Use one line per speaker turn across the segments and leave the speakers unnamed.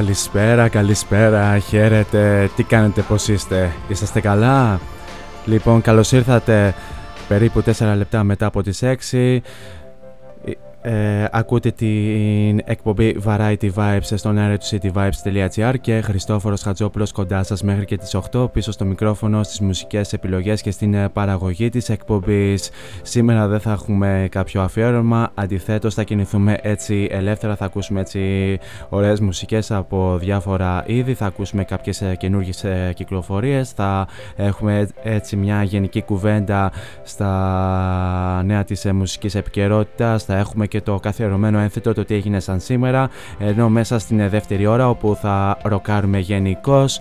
Καλησπέρα, καλησπέρα, χαίρετε, τι κάνετε, πώς είστε, είσαστε καλά; Λοιπόν, καλώς ήρθατε. Περίπου 4 λεπτά μετά από τις 6 ε, ακούτε την εκπομπή Variety Vibes στον αέρα του cityvibes.gr και Χριστόφορος Χατζόπουλος κοντά σας μέχρι και τις 8 πίσω στο μικρόφωνο στις μουσικές επιλογές και στην ε, παραγωγή της εκπομπής. Σήμερα δεν θα έχουμε κάποιο αφιέρωμα, αντιθέτως θα κινηθούμε έτσι ελεύθερα, θα ακούσουμε έτσι ωραίες μουσικές από διάφορα είδη, θα ακούσουμε κάποιες ε, καινούργιες ε, κυκλοφορίες, θα έχουμε έτσι μια γενική κουβέντα στα νέα της ε, μουσικής επικαιρότητας, θα έχουμε και το καθιερωμένο ένθετο το τι έγινε σαν σήμερα ενώ μέσα στην ε, δεύτερη ώρα όπου θα ροκάρουμε γενικώς,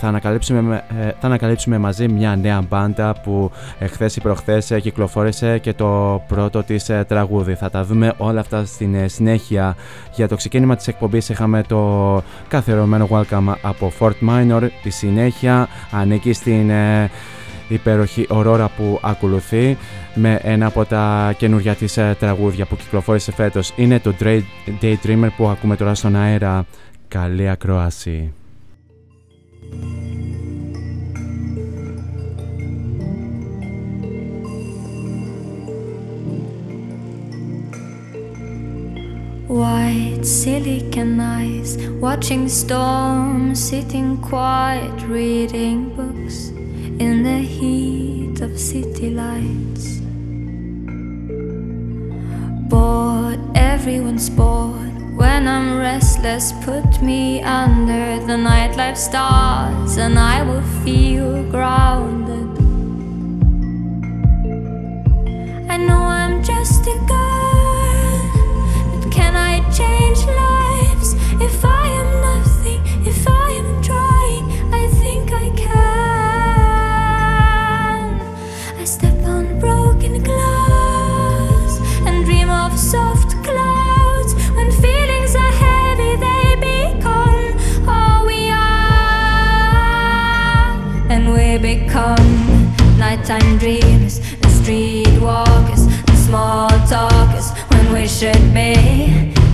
θα, ανακαλύψουμε, με- ε, θα ανακαλύψουμε μαζί μια νέα μπάντα που εχθές ή προχθές ε, κυκλοφόρησε και το πρώτο της ε, τραγούδι. Θα τα δούμε όλα αυτά στην ε, συνέχεια. Για το ξεκίνημα της εκπομπής είχαμε το καθιερωμένο welcome από Fort Minor. Τη συνέχεια ανήκει στην ε, υπέροχη ορόρα που ακολουθεί με ένα από τα καινούργια της ε, τραγούδια που κυκλοφόρησε φέτος. Είναι το Dray- Daydreamer που ακούμε τώρα στον αέρα. Καλή ακρόαση.
White silicon eyes, watching storms, sitting quiet, reading books in the heat of city lights. Bored, everyone's bored. When I'm restless, put me under the nightlife stars, and I will feel grounded. I know I'm just a girl, but can I change lives? nighttime dreamers the streetwalkers the small talkers when we should be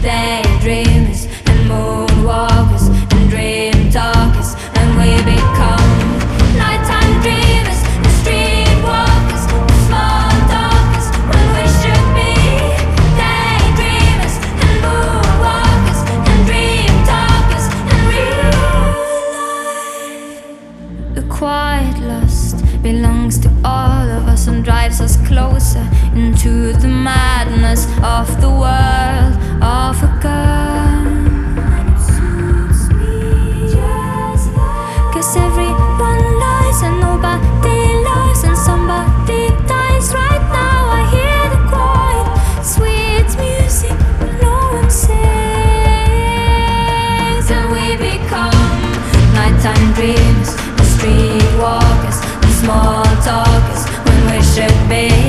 daydreamers and moonwalkers and dream talkers and we become us closer into the madness of the world of baby.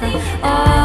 Oh.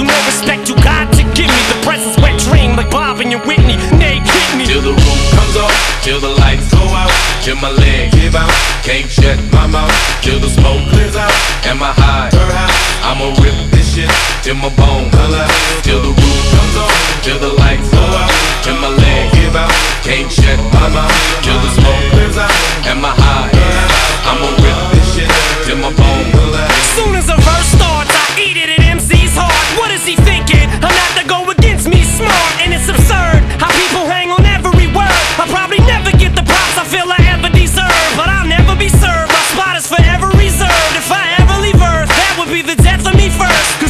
You know
respect you got to give me. The presence wet dream like Bob and your Whitney. Nate hit me.
Till the roof comes off, till the lights go out, till my leg give out. Can't shut my mouth, till the smoke clears out. Am I high? Her high. I'ma rip this shit till my bone color. Till the roof comes off, till the lights go out, till my leg give out. Can't shut my mouth, till the smoke clears out. Am I high? Her high. I'ma rip this shit till my bone color.
Soon as a verse starts, I eat it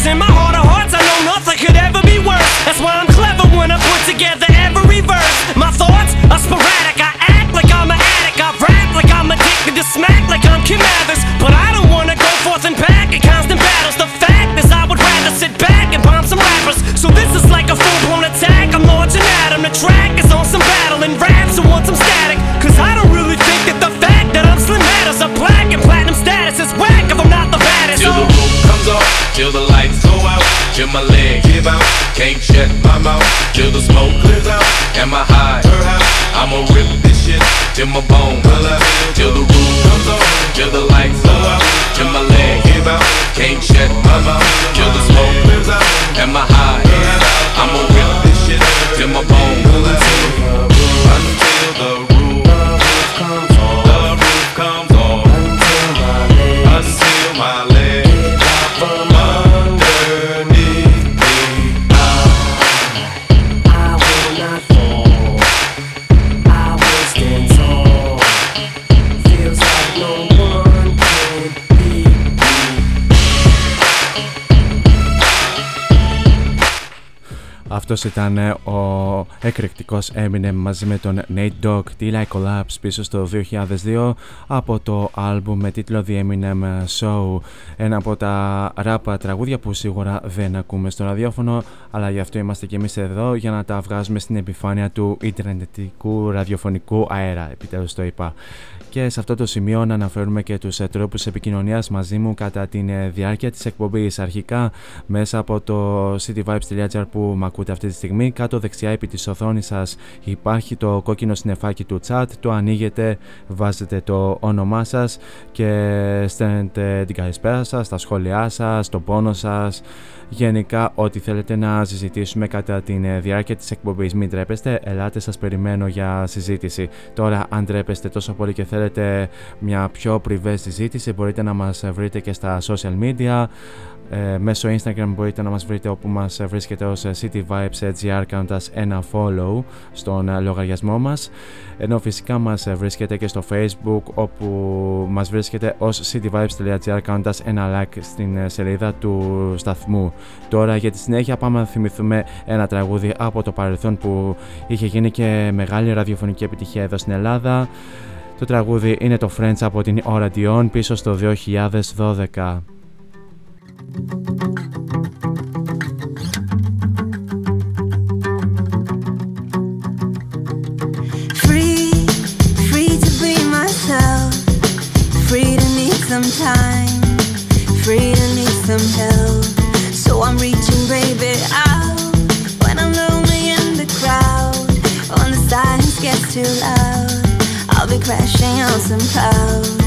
in my heart of hearts, I know nothing could ever be worse. That's why I'm clever when I put together every verse. My thoughts are sporadic. I act like I'm an addict. I rap like I'm addicted to smack like I'm Kim Mathers.
My leg give out. Can't shut my mouth, till the smoke clears out. Am I high? I'ma rip this shit till my bone color. Till the roof comes off, till the
Αυτός ήταν ε, ο εκρηκτικός Eminem μαζί με τον Nate Dogg, Till I Collapse πίσω στο 2002 από το άλμπουμ με τίτλο The Eminem Show. Ένα από τα ράπα τραγούδια που σίγουρα δεν ακούμε στο ραδιόφωνο, αλλά γι' αυτό είμαστε και εμείς εδώ για να τα βγάζουμε στην επιφάνεια του ιντερνετικού ραδιοφωνικού αέρα. Επιτέλους το είπα. Και σε αυτό το σημείο να αναφέρουμε και τους ε, τρόπους επικοινωνίας μαζί μου κατά τη διάρκεια της εκπομπής. Αρχικά μέσα από το cityvibes.gr που με ακούτε αυτή τη στιγμή, κάτω δεξιά επί της οθόνης σας υπάρχει το κόκκινο συννεφάκι του chat, το ανοίγετε, βάζετε το όνομά σας και στέλνετε την καλησπέρα σας, τα σχόλιά σας, τον πόνο σας, γενικά ό,τι θέλετε να συζητήσουμε κατά τη διάρκεια της εκπομπής. Μην τρέπεστε, ελάτε σας περιμένω για συζήτηση. Τώρα αν τρέπεστε τόσο πολύ και θέλετε μια πιο πριβέ συζήτηση μπορείτε να μας βρείτε και στα social media ε, μέσω Instagram μπορείτε να μας βρείτε όπου μας βρίσκεται ως cityvibes.gr κάνοντας ένα follow στον ε, λογαριασμό μας. Ενώ φυσικά μας βρίσκεται και στο facebook όπου μας βρίσκεται ως cityvibes.gr κάνοντας ένα like στην ε, σελίδα του σταθμού. Τώρα για τη συνέχεια πάμε να θυμηθούμε ένα τραγούδι από το παρελθόν που είχε γίνει και μεγάλη ραδιοφωνική επιτυχία εδώ στην Ελλάδα. Το τραγούδι είναι το Friends από την Aura Dion πίσω στο 2012
crashing on some couch.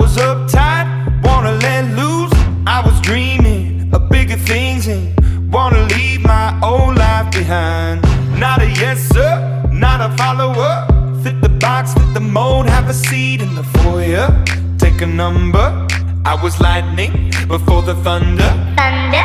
Was uptight, wanna let loose. I was dreaming of bigger things and wanna leave my old life behind. Not a yes sir, not a follower. Fit the box, fit the mold, have a seat in the foyer. Take a number. I was lightning before the thunder,
thunder,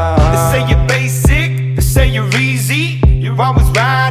They say you're basic, they say you're easy. You're always riding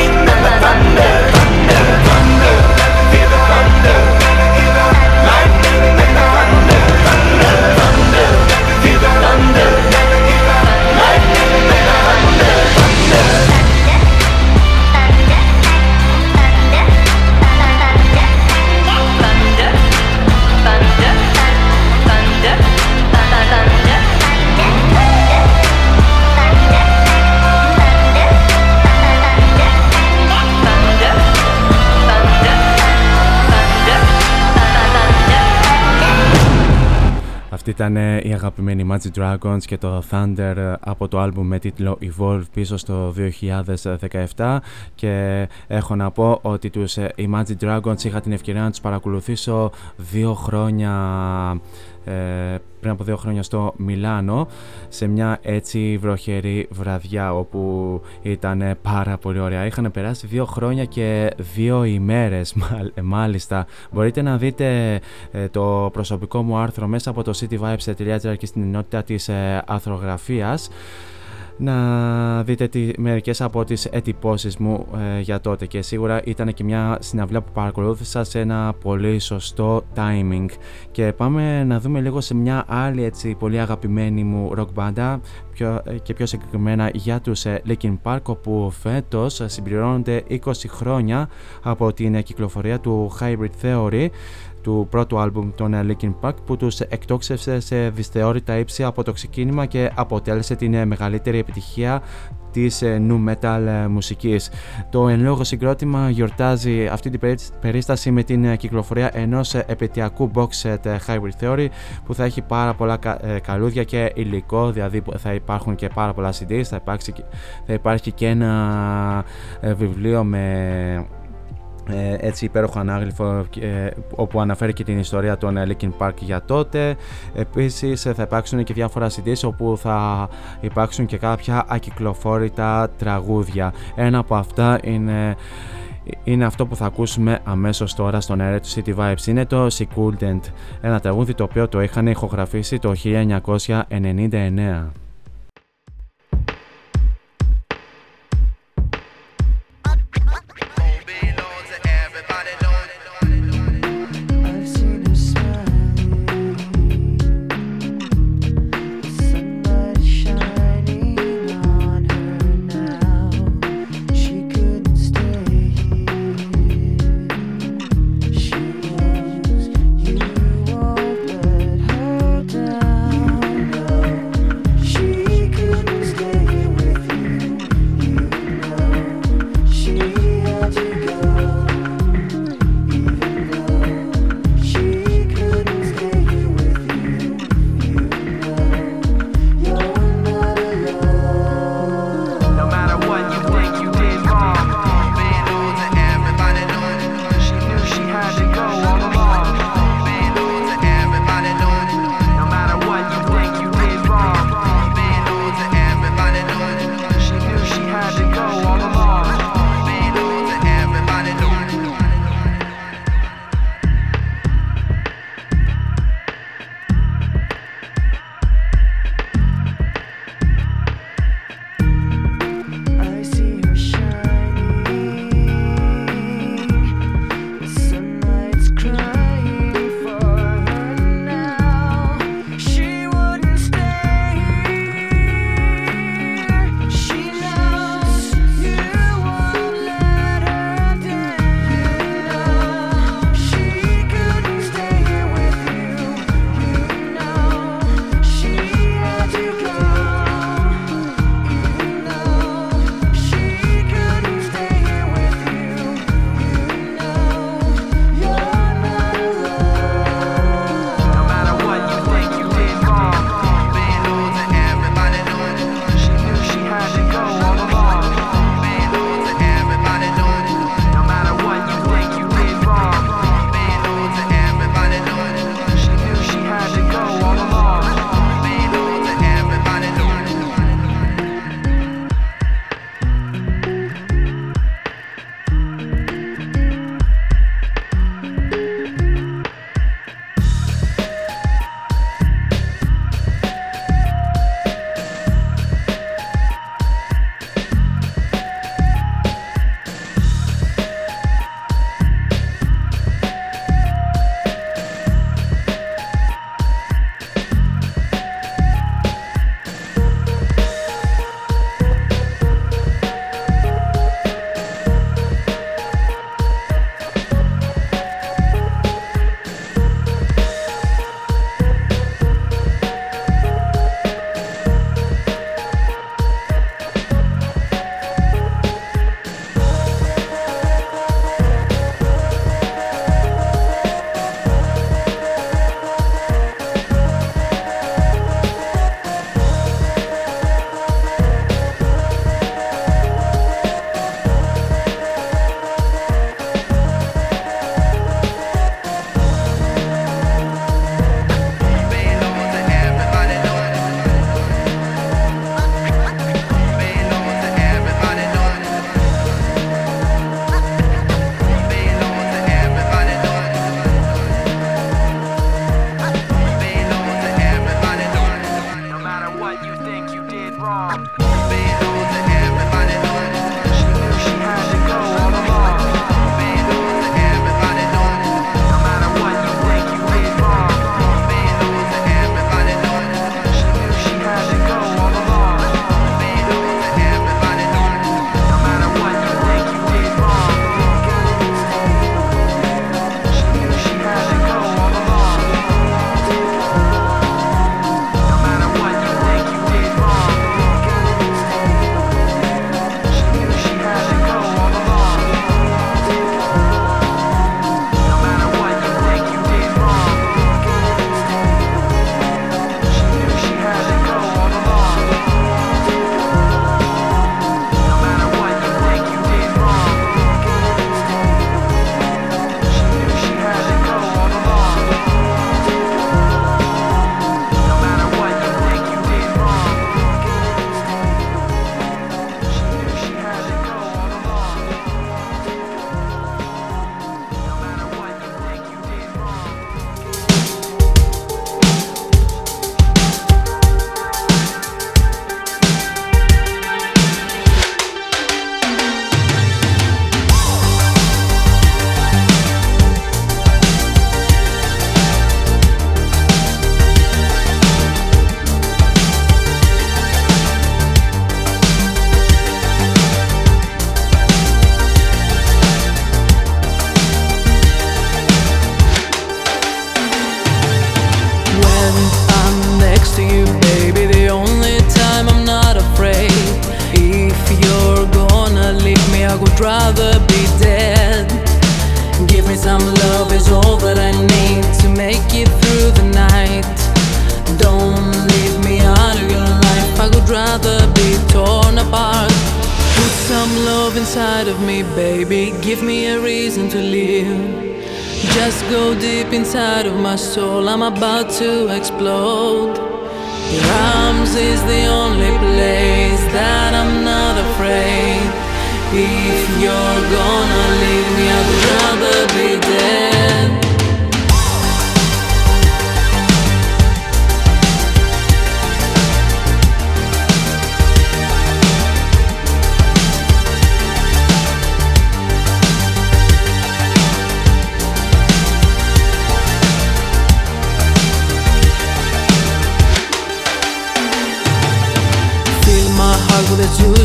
ήταν ε, η αγαπημένη Magic Dragons και το Thunder ε, από το άλμπουμ με τίτλο Evolve πίσω στο 2017 και έχω να πω ότι τους ε, οι Magic Dragons είχα την ευκαιρία να τους παρακολουθήσω δύο χρόνια. ε, πριν από δύο χρόνια στο Μιλάνο σε μια έτσι βροχερή βραδιά όπου ήταν πάρα πολύ ωραία. Είχαν περάσει δύο χρόνια και δύο ημέρες μάλ- ε, μάλιστα. Μπορείτε να δείτε ε, το προσωπικό μου άρθρο μέσα από το cityvibes.gr και στην ενότητα της ε, αρθρογραφίας να δείτε τι, μερικές από τις ετυπώσεις μου ε, για τότε και σίγουρα ήταν και μια συναυλία που παρακολούθησα σε ένα πολύ σωστό timing. Και πάμε να δούμε λίγο σε μια άλλη έτσι πολύ αγαπημένη μου rock μπάντα πιο, ε, και πιο συγκεκριμένα για τους ε, Linkin Park όπου φέτος ε, συμπληρώνονται 20 χρόνια από την ε, κυκλοφορία του Hybrid Theory του πρώτου άλμπουμ των ε, Linkin Park που τους εκτόξευσε σε δυσθεώρητα ύψη από το ξεκίνημα και αποτέλεσε την ε, μεγαλύτερη επιτυχία της ε, nu metal ε, μουσικής. Το εν λόγω συγκρότημα γιορτάζει αυτή την περί- περίσταση με την ε, κυκλοφορία ενός ε, επαιτειακού box set ε, Hybrid Theory που θα έχει πάρα πολλά κα- ε, καλούδια και υλικό, δηλαδή που θα υπάρχουν και πάρα πολλά CDs, θα, υπάρξει, και- θα υπάρχει και ένα ε, βιβλίο με ε, έτσι υπέροχο ανάγλυφο ε, όπου αναφέρει και την ιστορία των ε, Linkin Park για τότε. Επίσης ε, θα υπάρξουν και διάφορα CDs όπου θα υπάρξουν και κάποια ακυκλοφόρητα τραγούδια. Ένα από αυτά είναι είναι αυτό που θα ακούσουμε αμέσως τώρα στον αέρα του City Vibes. Είναι το Secundant, ένα τραγούδι το οποίο το είχαν ηχογραφήσει το 1999.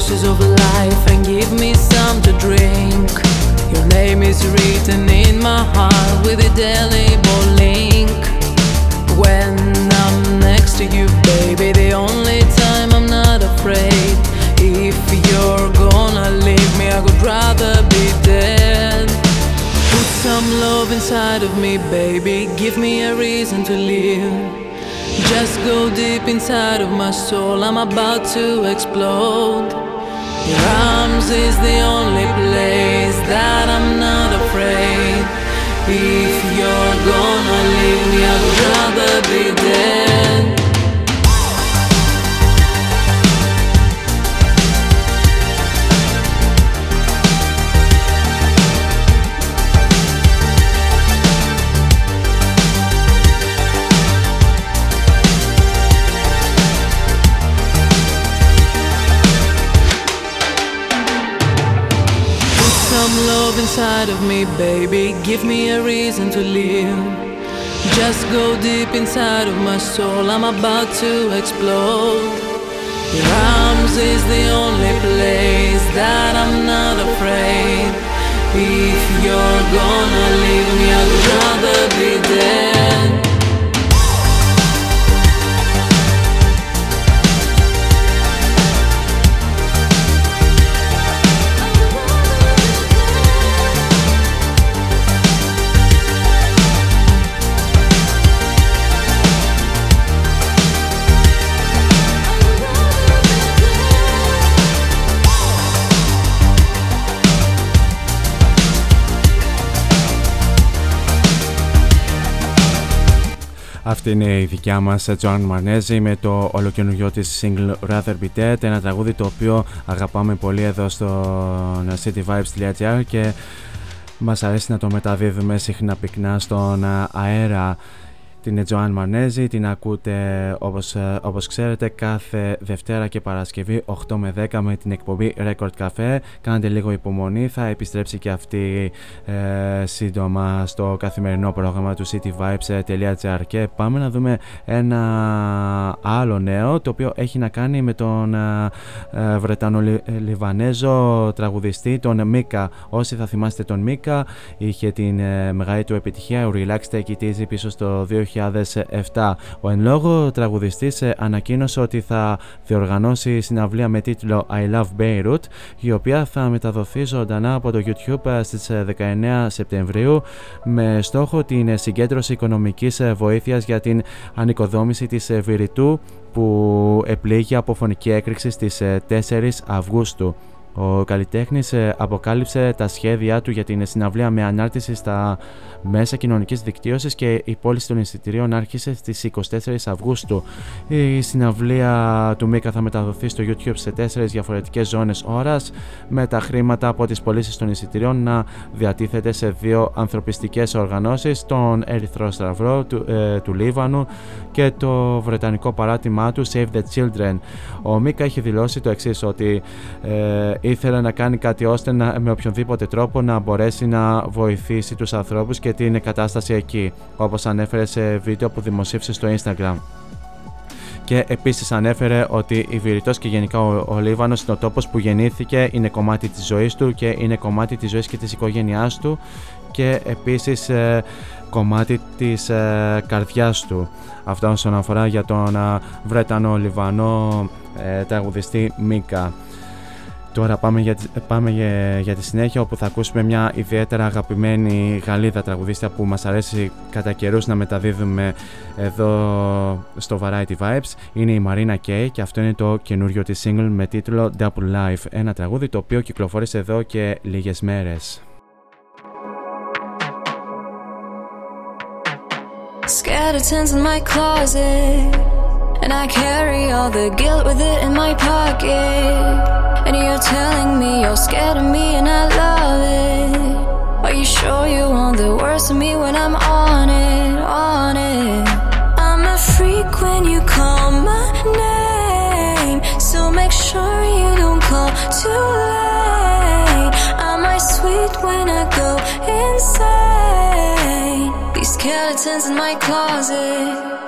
Juices of life and give me some to drink. Your name is written in my heart with a indelible link. When I'm next to you, baby, the only time I'm not afraid. If you're gonna leave me, I would rather be dead. Put some love inside of me, baby, give me a reason to live. Just go deep inside of my soul, I'm about to explode. Your arms is the only place that I'm not afraid. If you're gonna leave me, I would rather be dead. Inside of me, baby. Give me a reason to live. Just go deep inside of my soul. I'm about to explode. Your arms is the only place that I'm not afraid. If you're gonna leave me, I'd rather be dead.
Αυτή είναι η δικιά μας Τζοάν Μανέζη με το ολοκαινούργιο της single Rather Be Dead ένα τραγούδι το οποίο αγαπάμε πολύ εδώ στο cityvibes.gr και μας αρέσει να το μεταδίδουμε συχνά πυκνά στον αέρα την Τζοάν Μανέζη. Την ακούτε όπως, ε, όπως ξέρετε κάθε Δευτέρα και Παρασκευή 8 με 10 με την εκπομπή Record Cafe. Κάντε λίγο υπομονή, θα επιστρέψει και αυτή ε, σύντομα στο καθημερινό πρόγραμμα του cityvibes.gr και πάμε να δούμε ένα άλλο νέο το οποίο έχει να κάνει με τον ε, ε Βρετανο-Λιβανέζο τραγουδιστή τον Μίκα. Όσοι θα θυμάστε τον Μίκα είχε την ε, μεγάλη του επιτυχία Relax Take It Easy πίσω στο 2007. Ο εν λόγω τραγουδιστής ε, ανακοίνωσε ότι θα διοργανώσει συναυλία με τίτλο I Love Beirut η οποία θα μεταδοθεί ζωντανά από το YouTube ε, στις 19 ε, Σεπτεμβρίου με στόχο την συγκέντρωση οικονομικής βοήθειας για την ανοικοδόμηση της Βηρητού που επλήγει από φωνική έκρηξη στις 4 Αυγούστου. Ο καλλιτέχνης ε, αποκάλυψε τα σχέδιά του για την συναυλία με ανάρτηση στα μέσα κοινωνικής δικτύωσης και η πώληση των εισιτηρίων άρχισε στις 24 Αυγούστου. Η συναυλία του Μίκα θα μεταδοθεί στο YouTube σε τέσσερις διαφορετικές ζώνες ώρας, με τα χρήματα από τις πωλήσεις των εισιτηρίων να διατίθεται σε δύο ανθρωπιστικές οργανώσεις, τον Ερυθρό Σταυρό του, ε, του Λίβανου και το βρετανικό παράτημά του Save the Children. Ο Μίκα έχει δηλώσει το εξής ότι ε, ήθελε να κάνει κάτι ώστε να, με οποιονδήποτε τρόπο να μπορέσει να βοηθήσει τους ανθρώπους και την κατάσταση εκεί, όπως ανέφερε σε βίντεο που δημοσίευσε στο Instagram. Και επίσης ανέφερε ότι η Βηρητός και γενικά ο, ο Λίβανος είναι ο τόπος που γεννήθηκε, είναι κομμάτι της ζωής του και είναι κομμάτι της ζωής και της οικογένειάς του και επίσης ε, κομμάτι της ε, καρδιάς του. Αυτό όσον αφορά για τον ε, Βρετανό-Λιβανό ε, τραγουδιστή Μίκα. Τώρα πάμε για, πάμε για, για, τη συνέχεια όπου θα ακούσουμε μια ιδιαίτερα αγαπημένη Γαλλίδα τραγουδίστρια που μας αρέσει κατά καιρούς να μεταδίδουμε εδώ στο Variety Vibes. Είναι η Marina Kay και αυτό είναι το καινούριο της single με τίτλο Double Life. Ένα τραγούδι το οποίο κυκλοφόρησε εδώ και λίγες μέρες.
Skeletons in my closet And I carry all the guilt with it in my pocket. And you're telling me you're scared of me, and I love it. Are you sure you want the worst of me when I'm on it, on it? I'm a freak when you call my name. So make sure you don't call too late. Am I sweet when I go insane? These skeletons in my closet.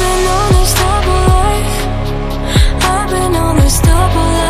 I've been on this double life I've been on this double life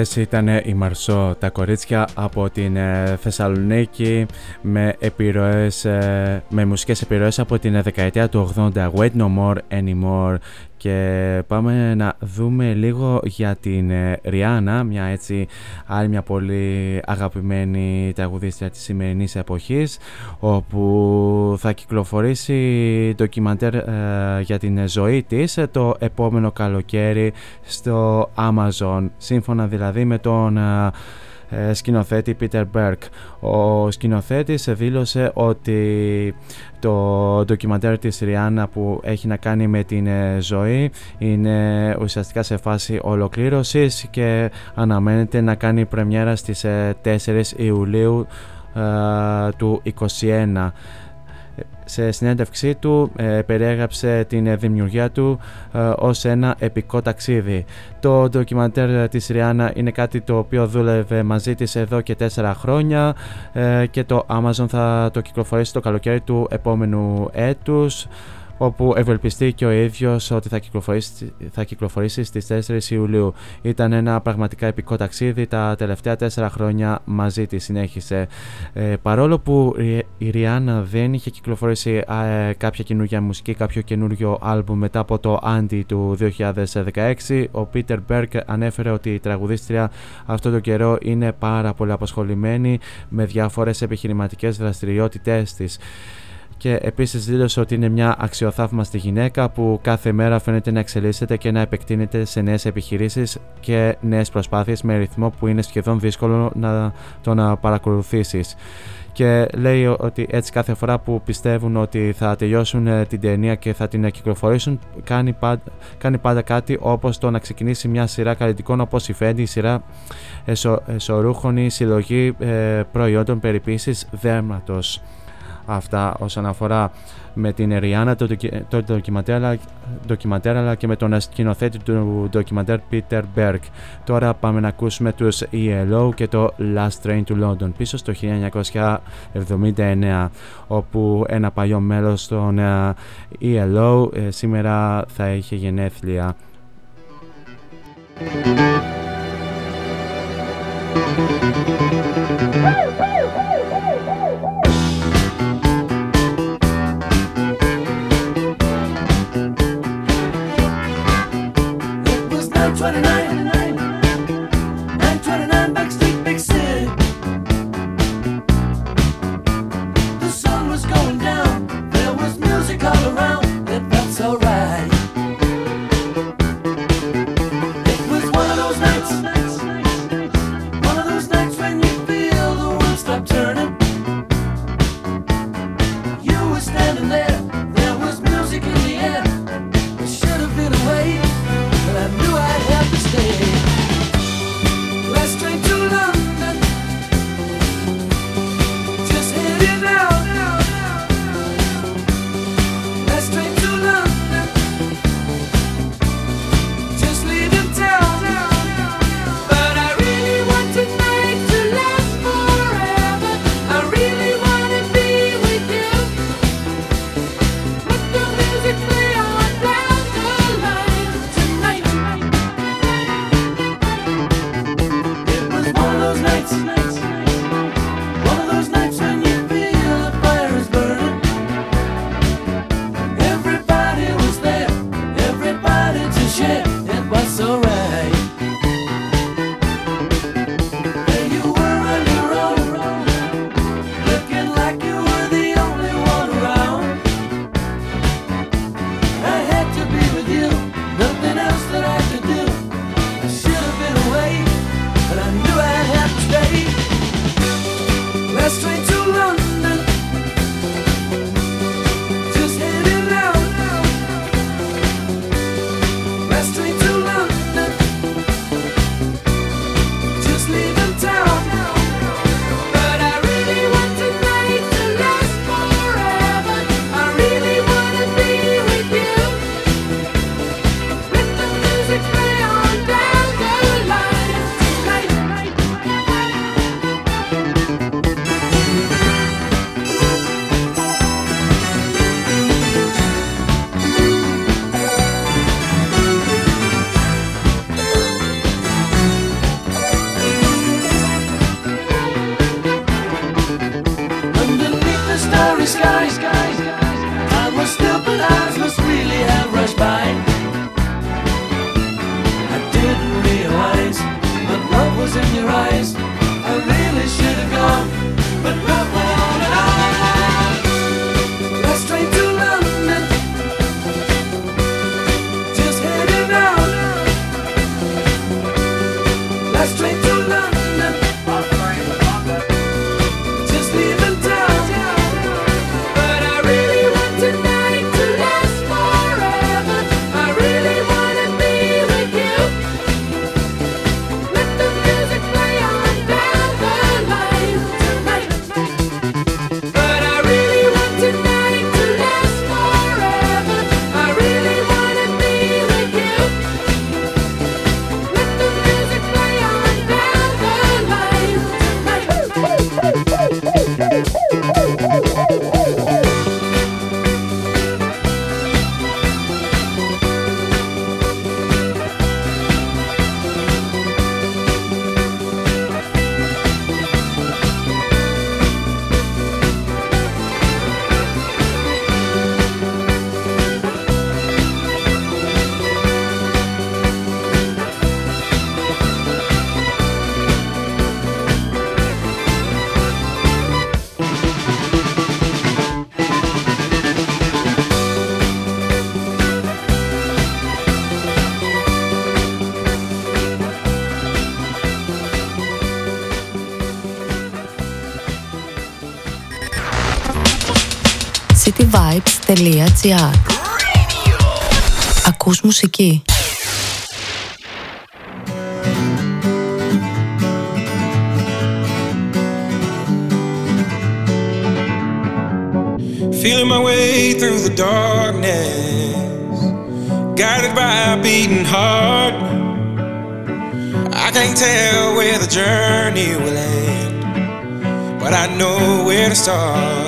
Αυτές ήταν οι Μαρσό, τα κορίτσια από την ε, Θεσσαλονίκη με, επιρροές, ε, με μουσικές επιρροές από την δεκαετία του 80 Wait No More Anymore και πάμε να δούμε λίγο για την Ριάννα, μια έτσι άλλη μια πολύ αγαπημένη τραγουδίστρια της σημερινής εποχής όπου θα κυκλοφορήσει ντοκιμαντέρ ε, για την ζωή της το επόμενο καλοκαίρι στο Amazon. Σύμφωνα δηλαδή με τον ε, ε, σκηνοθέτη Peter Berg. Ο σκηνοθέτης δήλωσε ότι το ντοκιμαντέρ της Ριάννα που έχει να κάνει με την ε, ζωή είναι ουσιαστικά σε φάση ολοκλήρωσης και αναμένεται να κάνει πρεμιέρα στις 4 ε, Ιουλίου του 2021 σε συνέντευξή του ε, περιέγραψε την δημιουργία του ε, ως ένα επικό ταξίδι. Το ντοκιμαντέρ της Ριάννα είναι κάτι το οποίο δούλευε μαζί της εδώ και τέσσερα χρόνια ε, και το Amazon θα το κυκλοφορήσει το καλοκαίρι του επόμενου έτους όπου ευελπιστεί και ο ίδιος ότι θα κυκλοφορήσει, θα κυκλοφορήσει στις 4 Ιουλίου. Ήταν ένα πραγματικά επικό ταξίδι, τα τελευταία τέσσερα χρόνια μαζί της συνέχισε. Ε, παρόλο που η Ριάννα δεν είχε κυκλοφορήσει ε, κάποια καινούργια μουσική, κάποιο καινούργιο άλμπουμ μετά από το Andy του 2016, ο Πίτερ Μπέρκ ανέφερε ότι η τραγουδίστρια αυτό το καιρό είναι πάρα πολύ απασχολημένη με διάφορες επιχειρηματικές δραστηριότητές της και επίσης δήλωσε ότι είναι μια αξιοθαύμαστη γυναίκα που κάθε μέρα φαίνεται να εξελίσσεται και να επεκτείνεται σε νέες επιχειρήσεις και νέες προσπάθειες με ρυθμό που είναι σχεδόν δύσκολο να το να παρακολουθήσεις και λέει ότι έτσι κάθε φορά που πιστεύουν ότι θα τελειώσουν ε, την ταινία και θα την κυκλοφορήσουν κάνει πάντα, κάνει πάντα κάτι όπως το να ξεκινήσει μια σειρά καλλιτικών όπως η Φέντη, η σειρά εσω, εσωρούχων ή συλλογή ε, προϊόντων περιποίησης δέρματος αυτά όσον αφορά με την Ριάννα το, το ντοκιματέρ, αλλά, και με τον σκηνοθέτη του ντοκιματέρ Peter Berg. Τώρα πάμε να ακούσουμε τους ELO και το Last Train to London πίσω στο 1979 όπου ένα παλιό μέλος των ε, ELO ε, σήμερα θα είχε γενέθλια.
29.
Ακούς Ακούς μουσική.
Feeling my way through the darkness, guided by a beating heart. I can't tell where the journey will end, but I know where to start.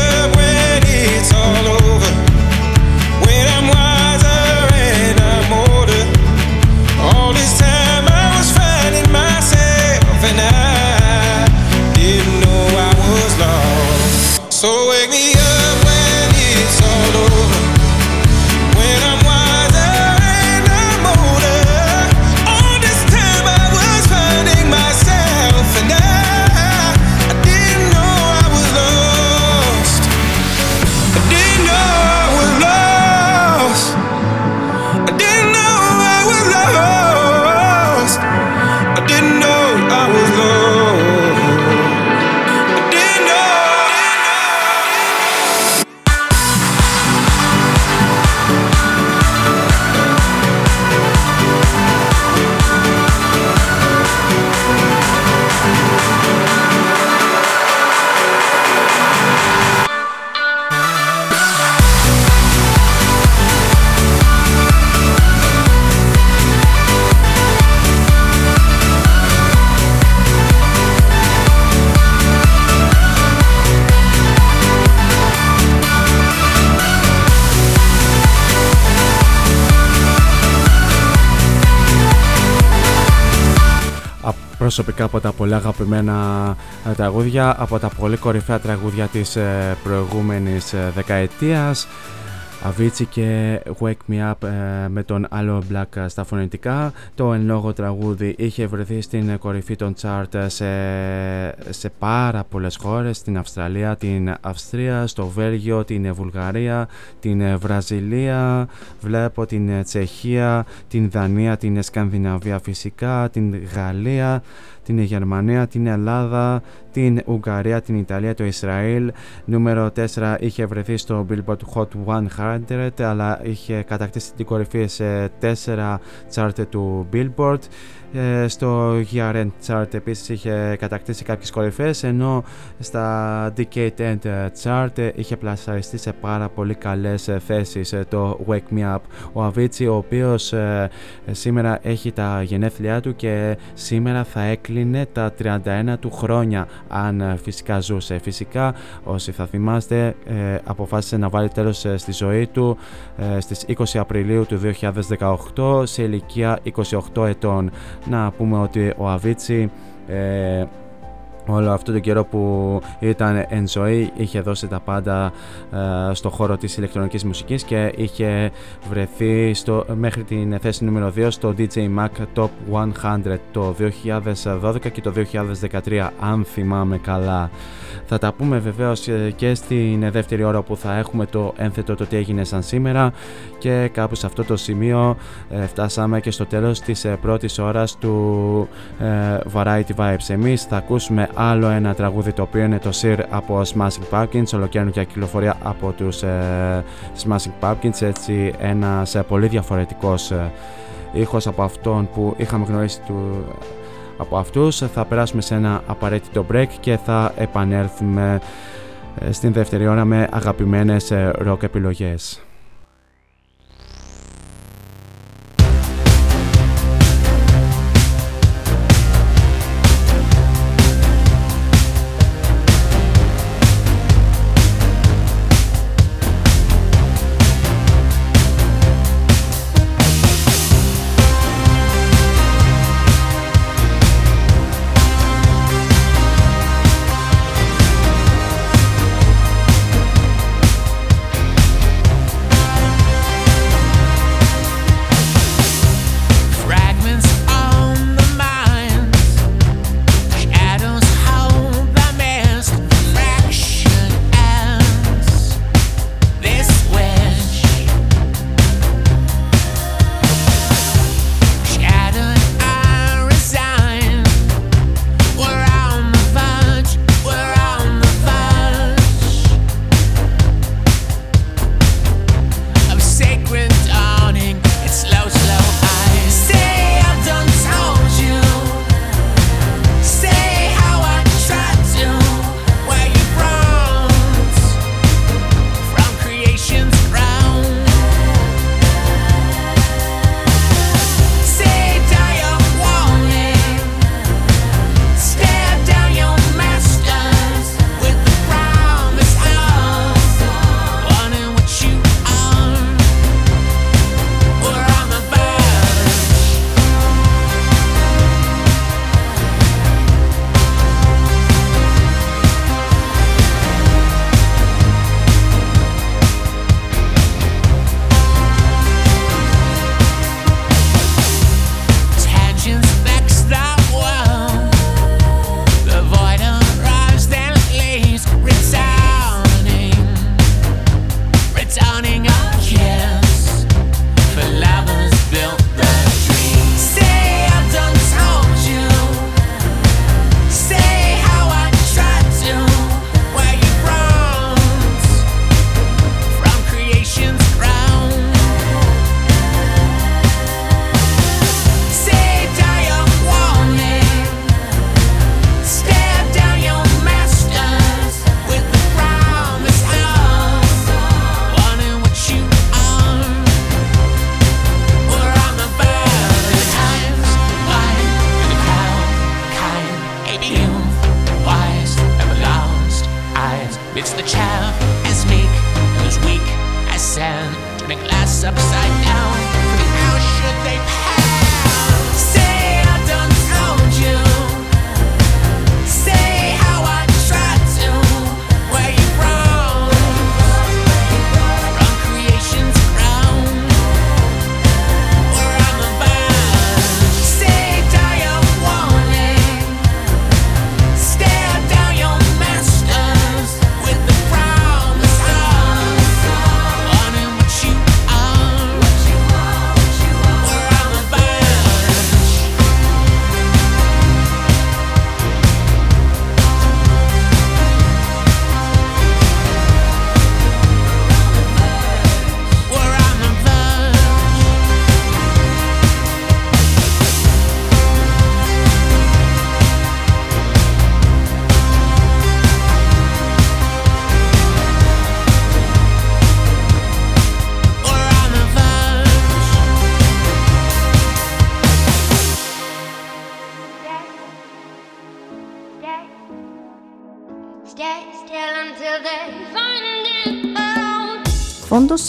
Προσωπικά από τα πολύ αγαπημένα ε, τραγούδια, από τα πολύ κορυφαία τραγούδια της ε, προηγούμενης ε, δεκαετίας. Avicii και Wake Me Up ε, με τον άλλο Black στα φωνητικά. Το εν λόγω τραγούδι είχε βρεθεί στην κορυφή των chart σε, σε πάρα πολλές χώρες, στην Αυστραλία, την Αυστρία, στο Βέλγιο, την Βουλγαρία, την Βραζιλία, βλέπω την Τσεχία, την Δανία, την Σκανδιναβία φυσικά, την Γαλλία, την Γερμανία, την Ελλάδα, την Ουγγαρία, την Ιταλία, το Ισραήλ. Νούμερο 4 είχε βρεθεί στο Billboard Hot 100 αλλά είχε κατακτήσει την κορυφή σε 4 chart του Billboard. Ε, στο GRN chart επίσης είχε κατακτήσει κάποιες κορυφές ενώ στα Decade End chart είχε πλασαριστεί σε πάρα πολύ καλές ε, θέσεις ε, το Wake Me Up. Ο Avicii ο οποίος ε, σήμερα έχει τα γενέθλιά του και σήμερα θα έκλεινε τα 31 του χρόνια αν ε, φυσικά ζούσε. Φυσικά όσοι θα θυμάστε ε, αποφάσισε να βάλει τέλος ε, στη ζωή του ε, στις 20 Απριλίου του 2018 σε ηλικία 28 ετών να πούμε ότι ο Αβίτσι ε, όλο αυτό τον καιρό που ήταν εν ζωή είχε δώσει τα πάντα ε, στο χώρο της ηλεκτρονικής μουσικής και είχε βρεθεί στο, μέχρι την θέση νούμερο 2 στο DJ Mac Top 100 το 2012 και το 2013 αν θυμάμαι καλά. Θα τα πούμε βεβαίως ε, και στην δεύτερη ώρα που θα έχουμε το ένθετο το τι έγινε σαν σήμερα και κάπου σε αυτό το σημείο ε, φτάσαμε και στο τέλος της ε, πρώτης ώρας του ε, Variety Vibes. Εμείς θα ακούσουμε άλλο ένα τραγούδι το οποίο είναι το Sir από Smashing Pumpkins, ολοκαίρινο κυκλοφορία από τους ε, Smashing Pumpkins, έτσι ένας ε, πολύ διαφορετικός ε, ήχος από αυτόν που είχαμε γνωρίσει του, από αυτούς. Θα περάσουμε σε ένα απαραίτητο break και θα επανέλθουμε ε, στην δεύτερη ώρα με αγαπημένες ε, rock επιλογές.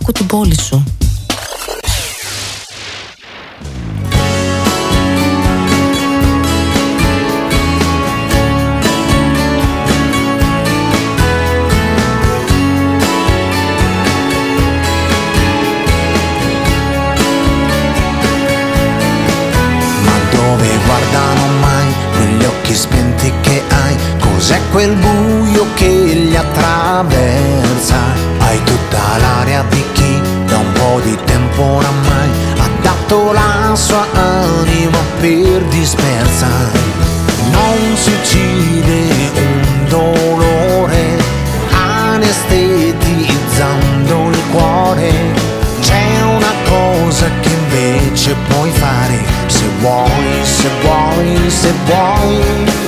Άκου την πόλη σου.
quel buio dispersa, non si uccide un dolore, anestetizzando il cuore, c'è una cosa che invece puoi fare, se vuoi, se vuoi, se vuoi.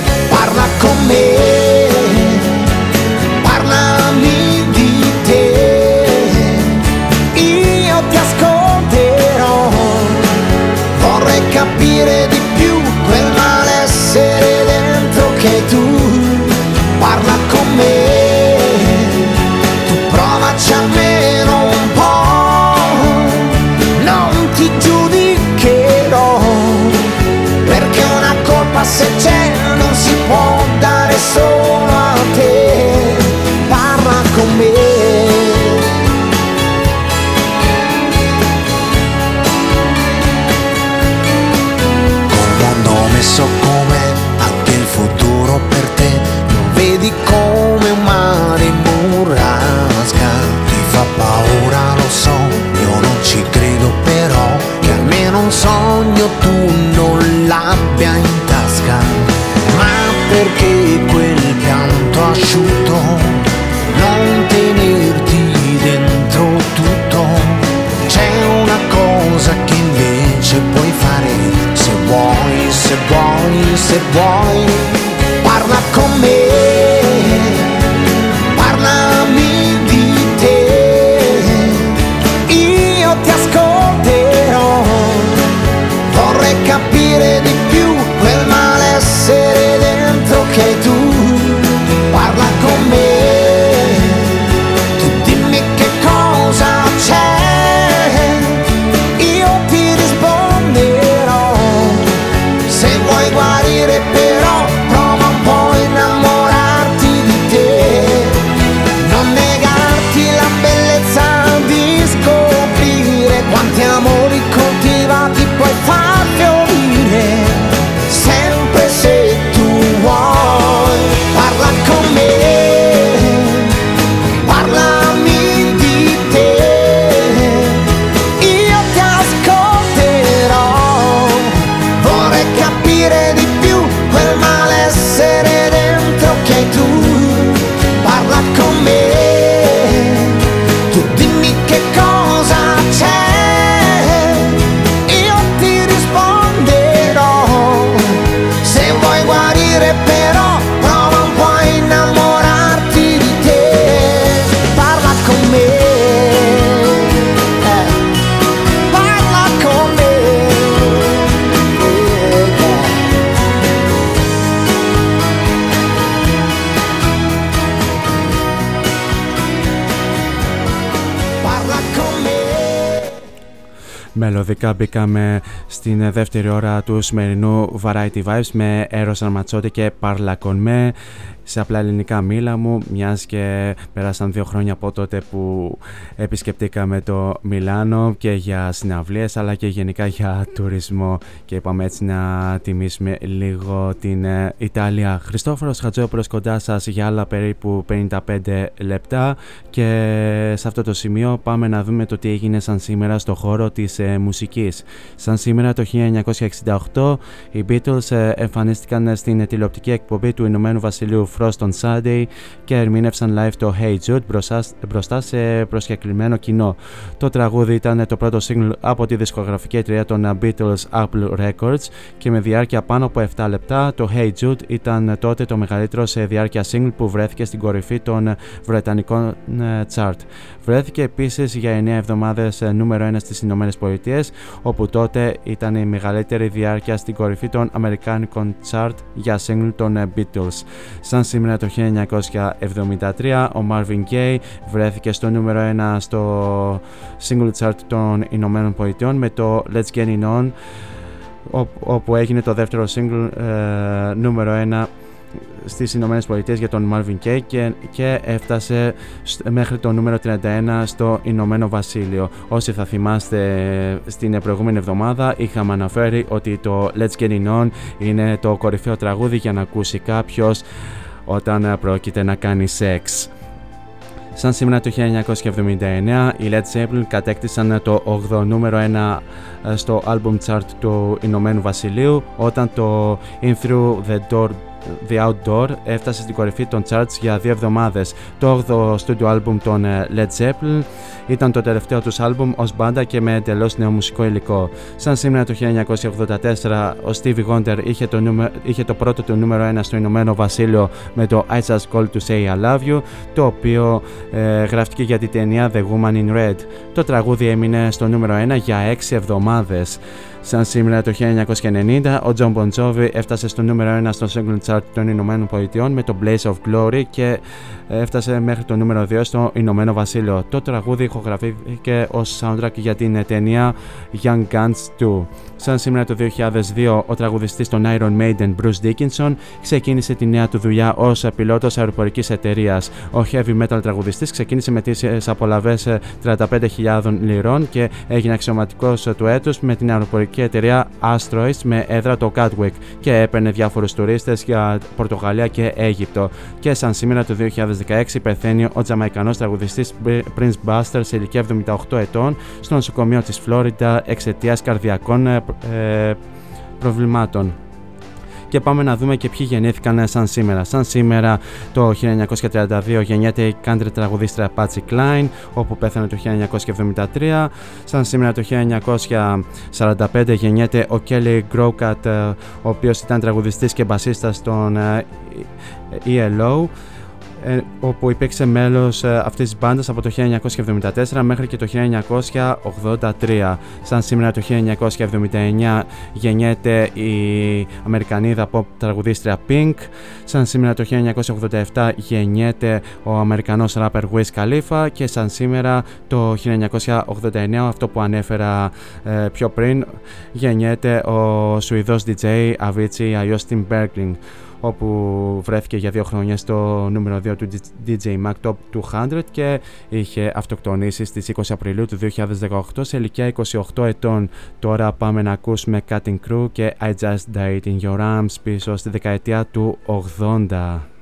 said, why
μελωδικά μπήκαμε στην δεύτερη ώρα του σημερινού Variety Vibes με Eros Armazotti και Parla Con σε απλά ελληνικά μήλα μου, μιας και πέρασαν δύο χρόνια από τότε που επισκεπτήκαμε το Μιλάνο και για συναυλίες αλλά και γενικά για τουρισμό και είπαμε έτσι να τιμήσουμε λίγο την ε, Ιταλία. Χριστόφορος Χατζόπουλος κοντά σας για άλλα περίπου 55 λεπτά και σε αυτό το σημείο πάμε να δούμε το τι έγινε σαν σήμερα στο χώρο της ε, μουσικής. Σαν σήμερα το 1968 οι Beatles ε, εμφανίστηκαν στην τηλεοπτική εκπομπή του Ηνωμένου Βασιλείου Frost on Sunday και ερμήνευσαν live το Hey Jude μπροστά, μπροστά σε προσκεκλημένο κοινό. Το τραγούδι ήταν το πρώτο single από τη δισκογραφική εταιρεία των Beatles Apple Records και με διάρκεια πάνω από 7 λεπτά το Hey Jude ήταν τότε το μεγαλύτερο σε διάρκεια single που βρέθηκε στην κορυφή των Βρετανικών ε, chart. Βρέθηκε επίσης για 9 εβδομάδες νούμερο 1 στις Ηνωμένες Πολιτείες, όπου τότε ήταν η μεγαλύτερη διάρκεια στην κορυφή των Αμερικάνικων chart για single των ε, Beatles. Σαν σήμερα το 1973, ο Marvin Gaye βρέθηκε στο νούμερο 1 στο single chart των Ηνωμένων Πολιτειών με το Let's Get It On, όπου έγινε το δεύτερο single ε, νούμερο 1 στις Ηνωμένες Πολιτείες για τον Marvin Gaye και, και έφτασε μέχρι το νούμερο 31 στο Ηνωμένο Βασίλειο. Όσοι θα θυμάστε στην προηγούμενη εβδομάδα είχαμε αναφέρει ότι το Let's Get It On είναι το κορυφαίο τραγούδι για να ακούσει κάποιος όταν πρόκειται να κάνει σεξ. Σαν σήμερα το 1979, οι Led Zeppelin κατέκτησαν το 8ο νούμερο 1 στο album chart του Ηνωμένου Βασιλείου όταν το In Through the Door The Outdoor έφτασε στην κορυφή των charts για δύο εβδομάδες. Το 8ο studio album των Led Zeppelin ήταν το τελευταίο τους album ως μπάντα και με εντελώς νέο μουσικό υλικό. Σαν σήμερα το 1984 ο Stevie Wonder είχε το, νούμε, είχε το πρώτο του νούμερο 1 στο Ηνωμένο Βασίλειο με το I Just Call To Say I Love You το οποίο ε, γράφτηκε για την ταινία The Woman in Red. Το τραγούδι έμεινε στο νούμερο 1 για 6 εβδομάδες. Σαν σήμερα το 1990, ο John Bon Jovi έφτασε στο νούμερο 1 στο single chart των Ηνωμένων Πολιτειών με το Blaze of Glory και έφτασε μέχρι το νούμερο 2 στο Ηνωμένο Βασίλειο. Το τραγούδι ηχογραφήθηκε ως soundtrack για την ταινία Young Guns 2. Σαν σήμερα το 2002, ο τραγουδιστής των Iron Maiden Bruce Dickinson ξεκίνησε τη νέα του δουλειά ως πιλότος αεροπορικής εταιρείας. Ο heavy metal τραγουδιστής ξεκίνησε με τις απολαβές 35.000 λιρών και έγινε αξιωματικός του έτους με την αεροπορική εταιρεία Asteroids με έδρα το Gatwick και έπαιρνε διάφορους τουρίστες για Πορτογαλία και Αίγυπτο. Και σαν σήμερα το 2016 πεθαίνει ο Τζαμαϊκανός τραγουδιστής Prince Buster σε ηλικία 78 ετών στο νοσοκομείο της Φλόριντα εξαιτίας καρδιακών ε, προβλημάτων. Και πάμε να δούμε και ποιοι γεννήθηκαν σαν σήμερα. Σαν σήμερα το 1932 γεννιέται η country τραγουδίστρια Patsy Cline, όπου πέθανε το 1973. Σαν σήμερα το 1945 γεννιέται ο Kelly Growcat, ο οποίος ήταν τραγουδιστής και μπασίστας στον ELO ε, όπου υπήρξε μέλος ε, αυτής της μπάντας από το 1974 μέχρι και το 1983. Σαν σήμερα το 1979 γεννιέται η Αμερικανίδα pop τραγουδίστρια Pink. Σαν σήμερα το 1987 γεννιέται ο Αμερικανός rapper Wiz Khalifa και σαν σήμερα το 1989 αυτό που ανέφερα ε, πιο πριν γεννιέται ο Σουηδός DJ Avicii αλλιώς Tim Bergling όπου βρέθηκε για δύο χρόνια στο νούμερο 2 του DJ Mac Top 200 και είχε αυτοκτονήσει στις 20 Απριλίου του 2018 σε ηλικία 28 ετών. Τώρα πάμε να ακούσουμε Cutting Crew και I Just Died in Your Arms πίσω στη δεκαετία του 80.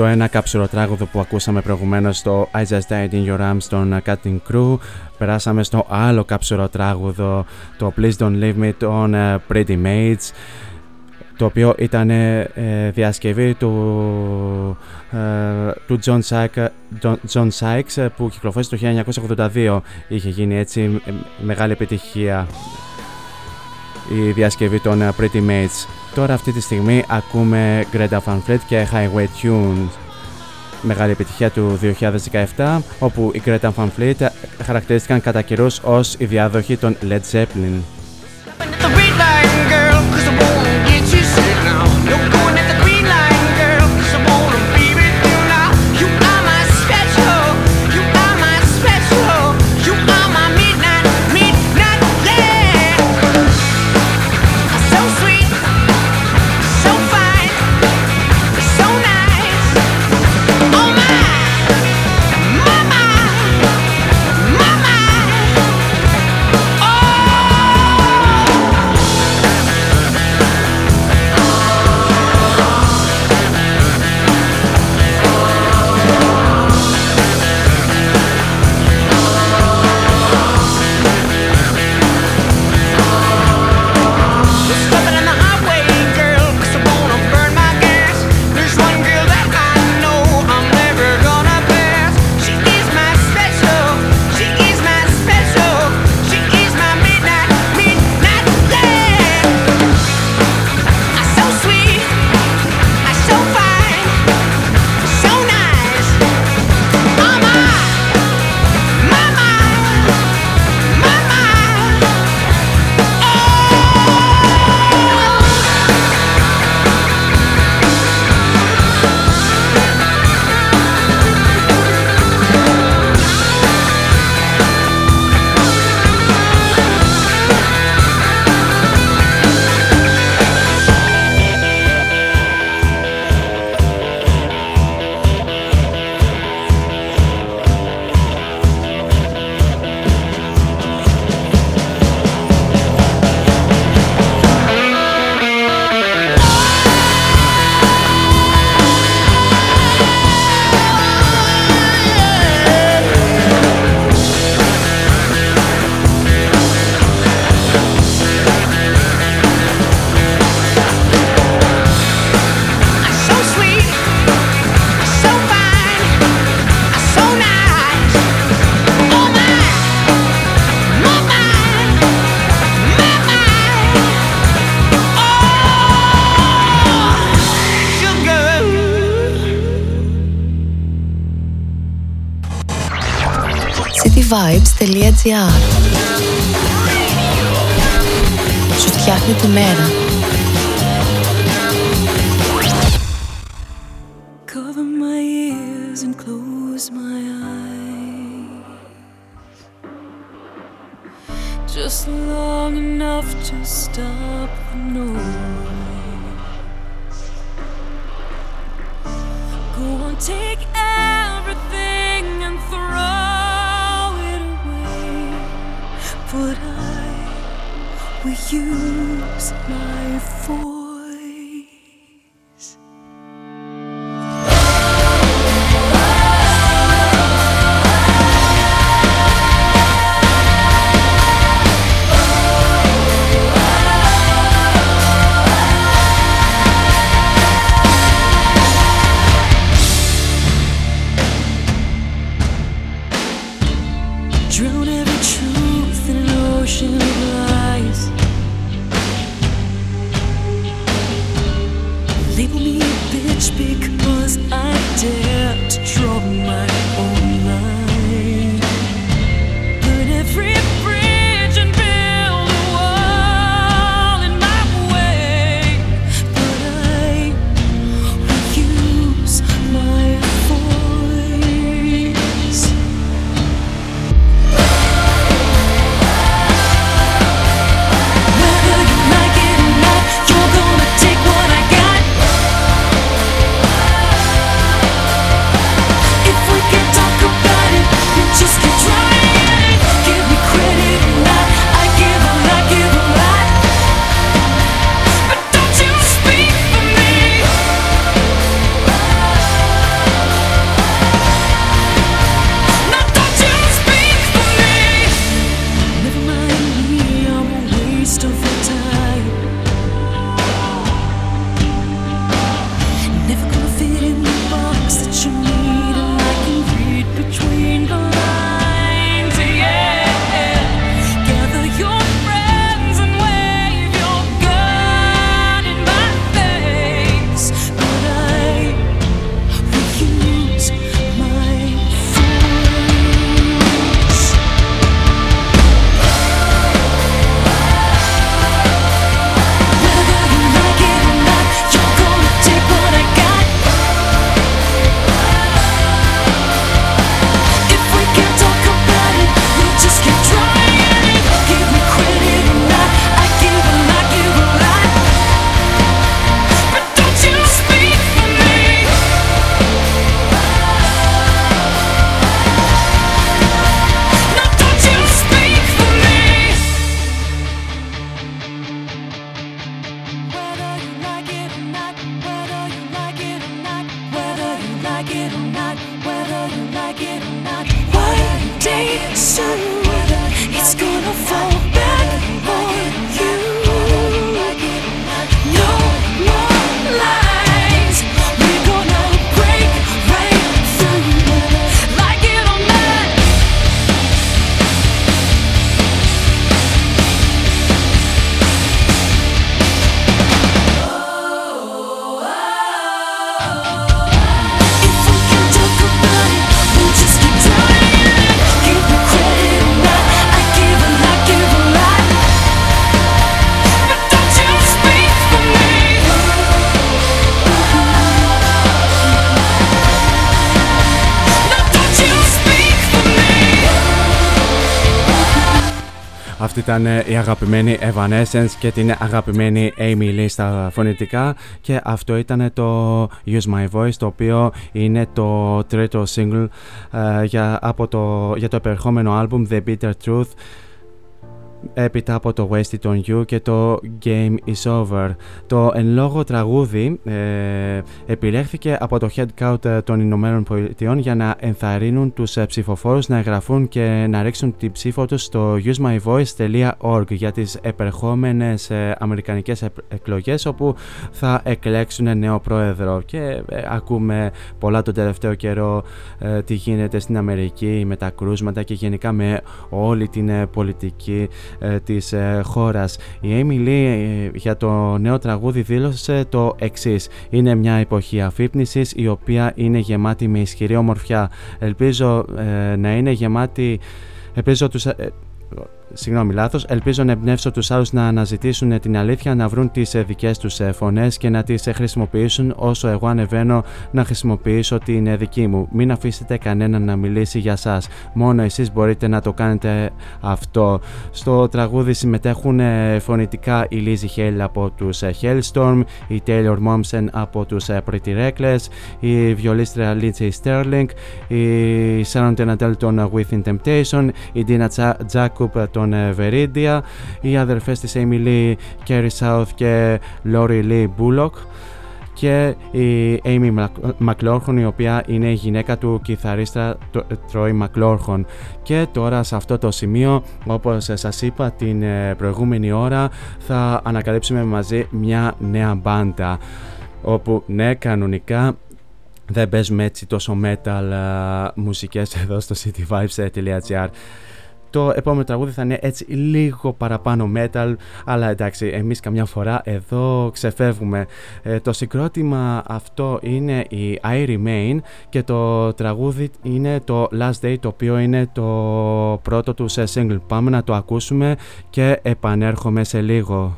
Το ένα κάψουρο τράγουδο που ακούσαμε προηγουμένως στο I Just Died in Your Arms των Cutting Crew. Περάσαμε στο άλλο κάψουρο τράγουδο το Please Don't Leave Me των ε, Pretty Mates το οποίο ήταν ε, διασκευή του, ε, του John, Syke, John, John Sykes ε, που κυκλοφόρησε το 1982 είχε γίνει έτσι ε, μεγάλη επιτυχία η διασκευή των ε, Pretty Mates Τώρα αυτή τη στιγμή ακούμε Greta Van Fleet και Highway Tunes μεγάλη επιτυχία του 2017 όπου οι Greta Van Fleet χαρακτηρίστηκαν κατά καιρούς ως οι διάδοχοι των Led Zeppelin. ήταν η αγαπημένη Evanescence και την αγαπημένη Amy Lee στα φωνητικά και αυτό ήταν το Use My Voice το οποίο είναι το τρίτο single ε, για, από το, για το επερχόμενο album The Bitter Truth έπειτα από το Wasted on You και το Game is Over. Το εν λόγω τραγούδι ε, επιλέχθηκε από το Headcount ε, των Ηνωμένων Πολιτειών για να ενθαρρύνουν τους ε, ψηφοφόρους να εγγραφούν και να ρίξουν την ψήφο τους στο usemyvoice.org για τις επερχόμενες αμερικανικές εκλογές όπου θα εκλέξουν νέο πρόεδρο και ακούμε πολλά τον τελευταίο καιρό τι γίνεται στην Αμερική με τα κρούσματα και γενικά με όλη την πολιτική ε, της ε, χώρας. Η Έμιλι ε, για το νέο τραγούδι δήλωσε το εξής: Είναι μια εποχή αφύπνισης η οποία είναι γεμάτη με ισχυρή ομορφιά. Ελπίζω να είναι γεμάτη. Ελπίζω τους, Συγγνώμη, λάθος. Ελπίζω να εμπνεύσω τους άλλους να αναζητήσουν την αλήθεια, να βρουν τις δικές τους φωνές και να τις χρησιμοποιήσουν όσο εγώ ανεβαίνω να χρησιμοποιήσω την δική μου. Μην αφήσετε κανέναν να μιλήσει για εσά. Μόνο εσείς μπορείτε να το κάνετε αυτό. Στο τραγούδι συμμετέχουν ε, φωνητικά η Lizzie Hale από τους Hellstorm, η Taylor Momsen από τους Pretty Reckless, η βιολίστρια Lindsay Sterling, η Sharon Tenadel των Within Temptation, η Dina Tja- Jacob των ε, Veridia, οι αδερφές της Amy Lee, Kerry South και Lori Lee Bullock και η Amy Mac- McLaughlin η οποία είναι η γυναίκα του κιθαρίστα το- Troy McLaughlin και τώρα σε αυτό το σημείο όπως σας είπα την ε, προηγούμενη ώρα θα ανακαλύψουμε μαζί μια νέα μπάντα όπου ναι κανονικά δεν παίζουμε έτσι τόσο metal α, μουσικές εδώ στο cityvibes.gr το επόμενο τραγούδι θα είναι έτσι λίγο παραπάνω metal, αλλά εντάξει, εμείς καμιά φορά εδώ ξεφεύγουμε. Ε, το συγκρότημα αυτό είναι η I Remain και το τραγούδι είναι το Last Day, το οποίο είναι το πρώτο του σε single. Πάμε να το ακούσουμε και επανέρχομαι σε λίγο.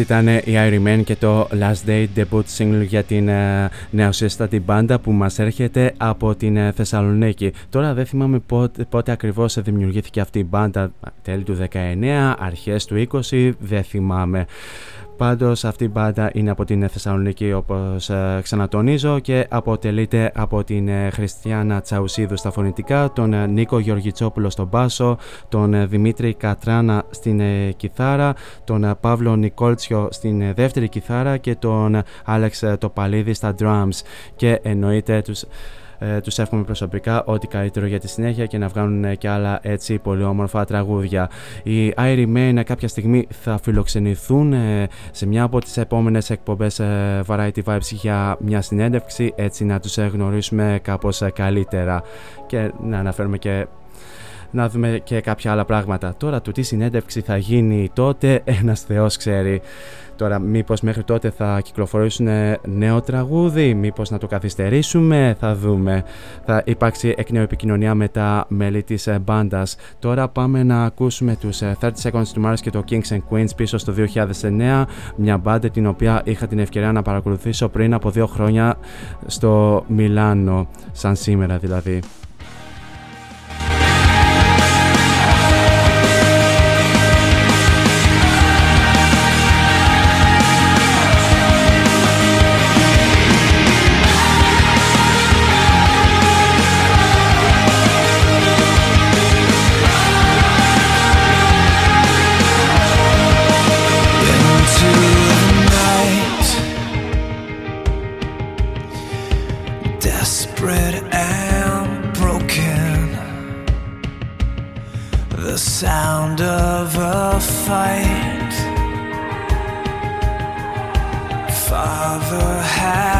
Αυτή ήταν η Iron Man και το Last Day debut single για την uh, νεοσύστατη μπάντα που μας έρχεται από την uh, Θεσσαλονίκη. Τώρα δεν θυμάμαι πότε, πότε ακριβώς δημιουργήθηκε αυτή η μπάντα, τέλη του 19, αρχές του 20, δεν θυμάμαι. Πάντως αυτή η μπάντα είναι από την Θεσσαλονίκη όπως ε, ξανατονίζω και αποτελείται από την ε, Χριστιανά Τσαουσίδου στα φωνητικά, τον ε, Νίκο Γεωργιτσόπουλο στον μπάσο, τον ε, Δημήτρη Κατράνα στην ε, κιθάρα, τον ε, Παύλο Νικόλτσιο στην ε, δεύτερη κιθάρα και τον ε, Άλεξ ε, Τοπαλίδη στα drums. Και εννοείται τους ε, τους εύχομαι προσωπικά ό,τι καλύτερο για τη συνέχεια και να βγάλουν ε, και άλλα έτσι πολύ όμορφα τραγούδια. Οι Iron Man κάποια στιγμή θα φιλοξενηθούν ε, σε μια από τις επόμενες εκπομπές ε, Variety Vibes για μια συνέντευξη έτσι να τους ε, γνωρίσουμε κάπως ε, καλύτερα και να αναφέρουμε και να δούμε και κάποια άλλα πράγματα. Τώρα του τι συνέντευξη θα γίνει τότε ένας θεός ξέρει. Τώρα μήπως μέχρι τότε θα κυκλοφορήσουν νέο τραγούδι, μήπως να το καθυστερήσουμε, θα δούμε. Θα υπάρξει εκ νέου επικοινωνία με τα μέλη της ε, μπάντας. Τώρα πάμε να ακούσουμε τους ε, 30 Seconds to Mars και το Kings and Queens πίσω στο 2009, μια μπάντα την οποία είχα την ευκαιρία να παρακολουθήσω πριν από δύο χρόνια στο Μιλάνο, σαν σήμερα δηλαδή.
Desperate and broken. The sound of a fight. Father has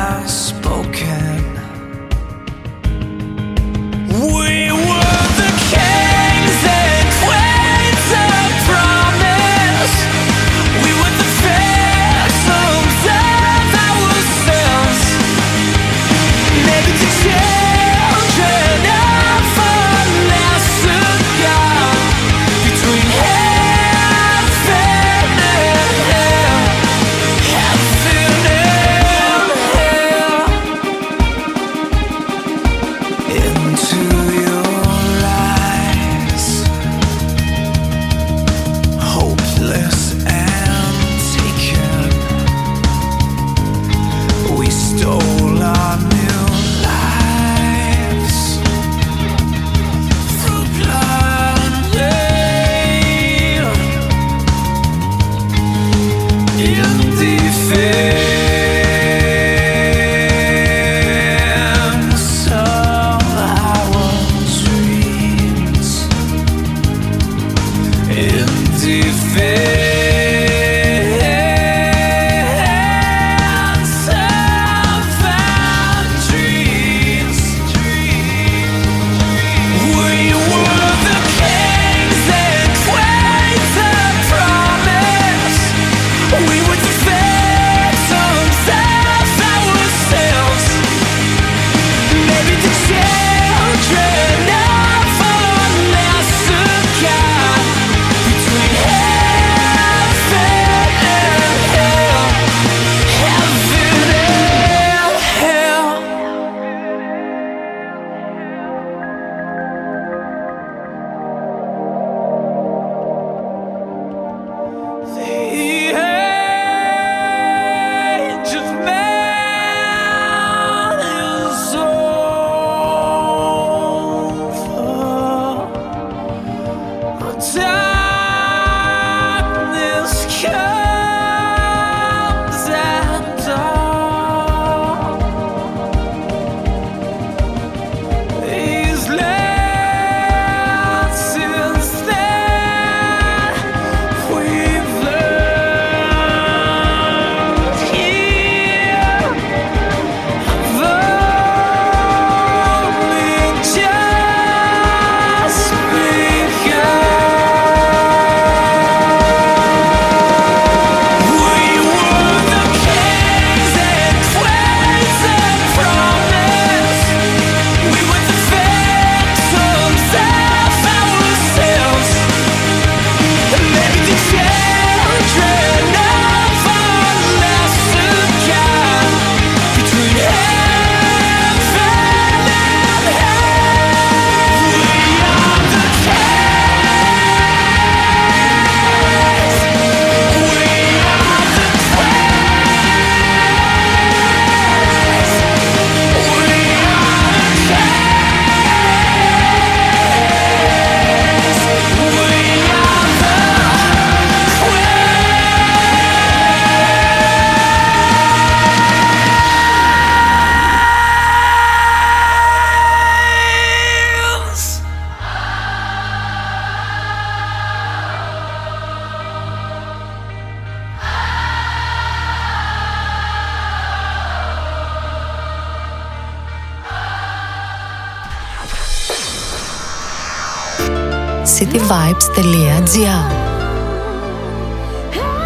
cityvibes.gr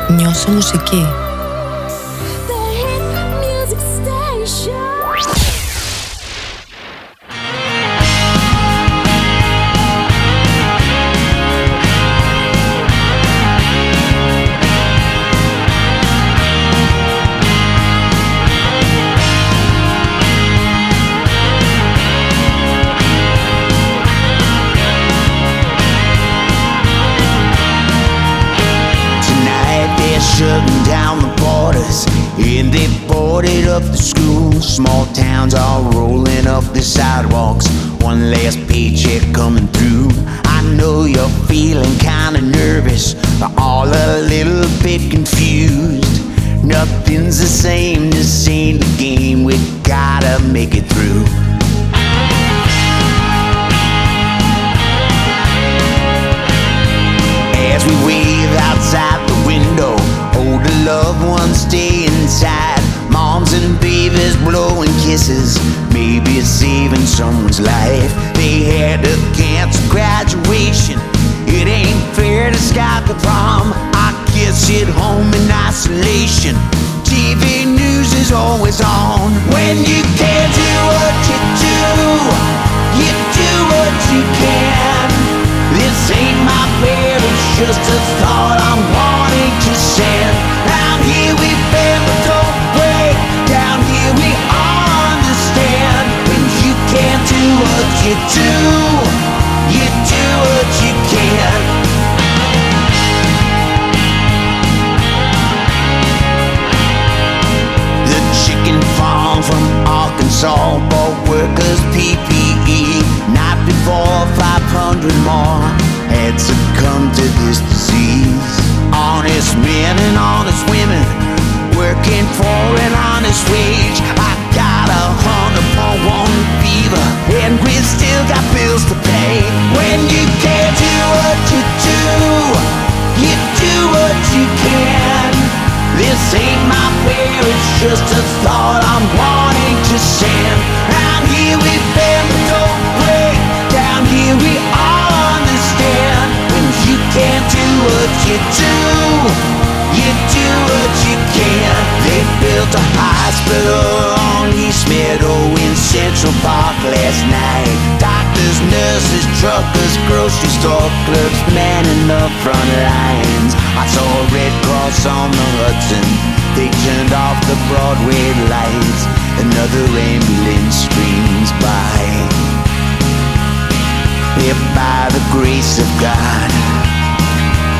Νιώσε μουσική.
Up the schools. Small towns are rolling up the sidewalks. One last paycheck coming through. I know you're feeling kinda nervous, all a little bit confused. Nothing's the same, this ain't the game. We gotta make it through. As we wave outside the window, older loved ones and babies blowing kisses, maybe it's saving someone's life. They had to cancel graduation. It ain't fair to skip the prom. I kids sit home in isolation. TV news is always on. When you can't do what you do, you do what you can. This ain't my fear, it's just a thought I'm wanting to send. Down here we bend what you do, you do what you can. The chicken farm from Arkansas bought workers PPE. Not before 500 more had succumbed to this disease. Honest men and honest women working for an honest wage. I hundred point one fever, and we still got bills to pay. When you can't do what you do, you do what you can. This ain't my fear, it's just a thought I'm wanting to send. Out here we bend but don't break. Down here we all understand. When you can't do what you do, you do what you can. They built a hospital on East Meadow in Central Park last night. Doctors, nurses, truckers, grocery store clerks manning the front lines. I saw a Red Cross on the Hudson. They turned off the Broadway lights. Another ambulance screams by. If by the grace of God,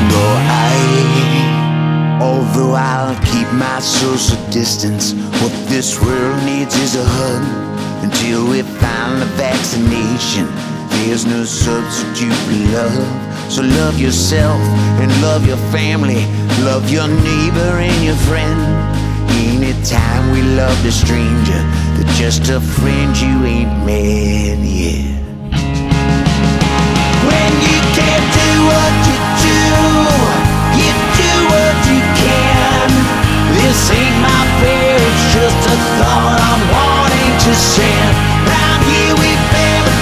go I. Although I'll keep my social distance, what this world needs is a hug. Until we find the vaccination, there's no substitute for love. So love yourself and love your family, love your neighbor and your friend. Ain't it time we loved a stranger that just a friend you ain't met yet? When you can't do what you do, you can. This ain't my fear, it's just a thought I'm wanting to send. Here we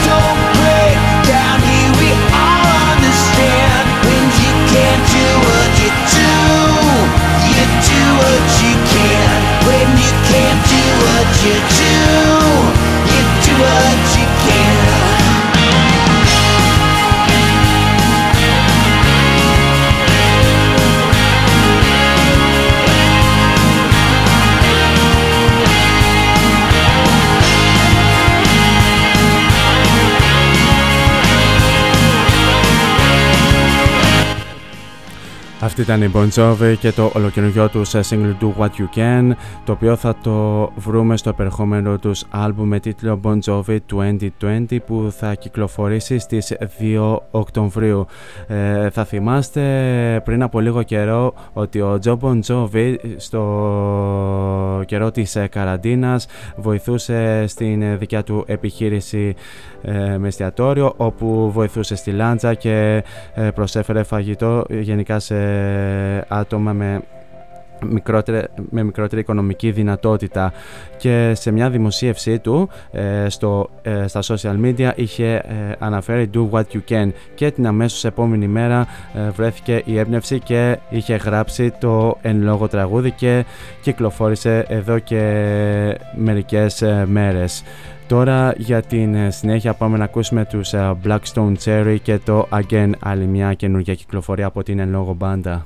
don't break. Down here we all understand. When you can't do what you do, you do what you can. When you can't do what you do, you do what
Αυτή ήταν η Bon Jovi και το ολοκαινούργιο τους single Do What You Can το οποίο θα το βρούμε στο επερχόμενο τους άλμπου με τίτλο Bon Jovi 2020 που θα κυκλοφορήσει στις 2 Οκτωβρίου. Ε, θα θυμάστε πριν από λίγο καιρό ότι ο Joe Bon Jovi στο καιρό της ε, καραντίνας βοηθούσε στην ε, δικιά του επιχείρηση ε, με εστιατόριο όπου βοηθούσε στη λάντζα και ε, προσέφερε φαγητό ε, γενικά σε άτομα με
μικρότερη, οικονομική δυνατότητα και σε μια δημοσίευσή του στα social media είχε αναφέρει do what you can και την αμέσως επόμενη μέρα βρέθηκε η έμπνευση και είχε γράψει το εν λόγω τραγούδι και κυκλοφόρησε εδώ και μερικές μέρες. Τώρα για την ε, συνέχεια πάμε να ακούσουμε τους ε, Blackstone Cherry και το Again άλλη μια καινούργια κυκλοφορία από την εν λόγω μπάντα.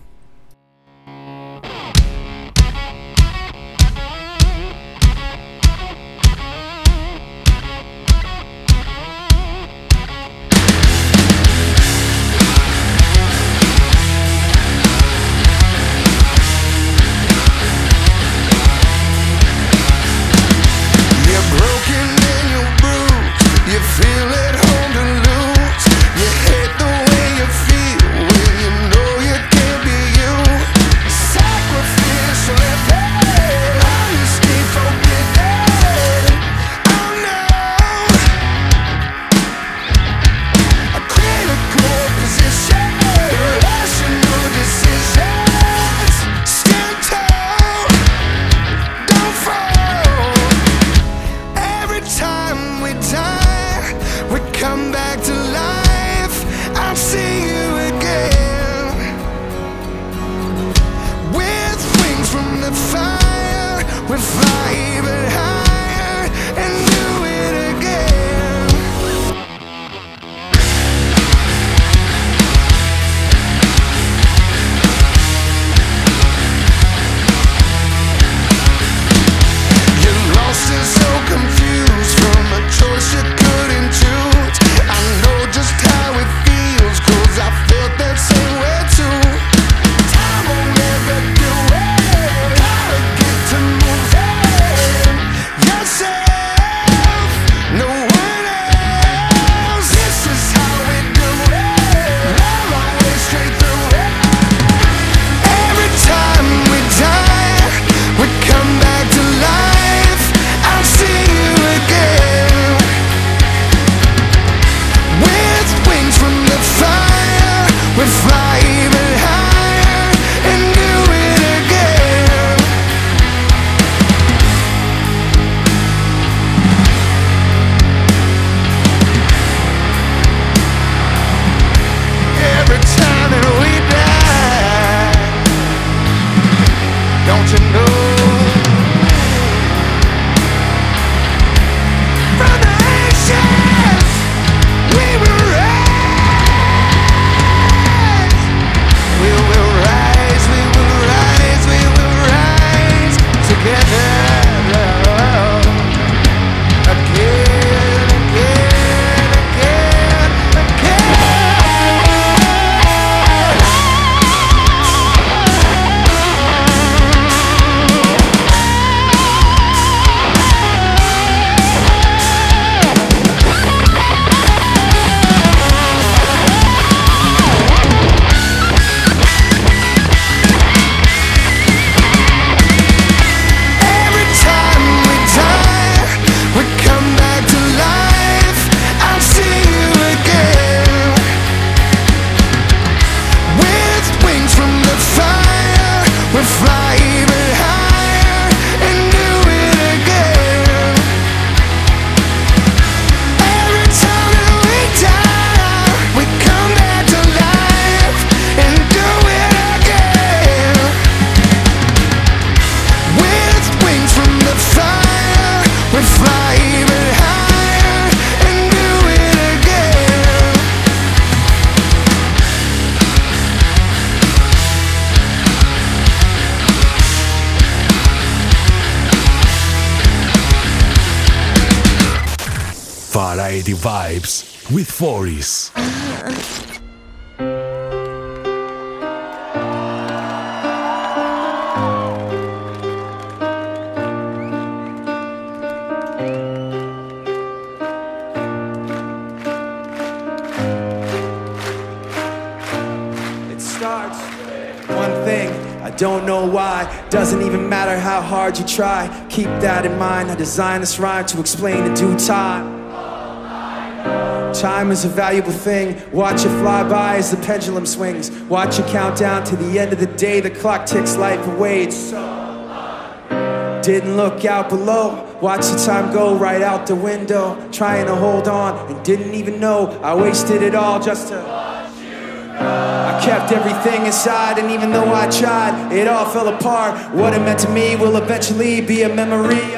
hard you try. Keep that in mind. I designed this rhyme to explain in due time. Time is a valuable thing. Watch it fly by as the pendulum swings. Watch it count down to the end of the day. The clock ticks life away. It's so long. Didn't look out below. Watch the time go right out the window. Trying to hold on and didn't even know I wasted it all just to. Kept everything inside, and even though I tried, it all fell apart. What it meant to me will eventually be a memory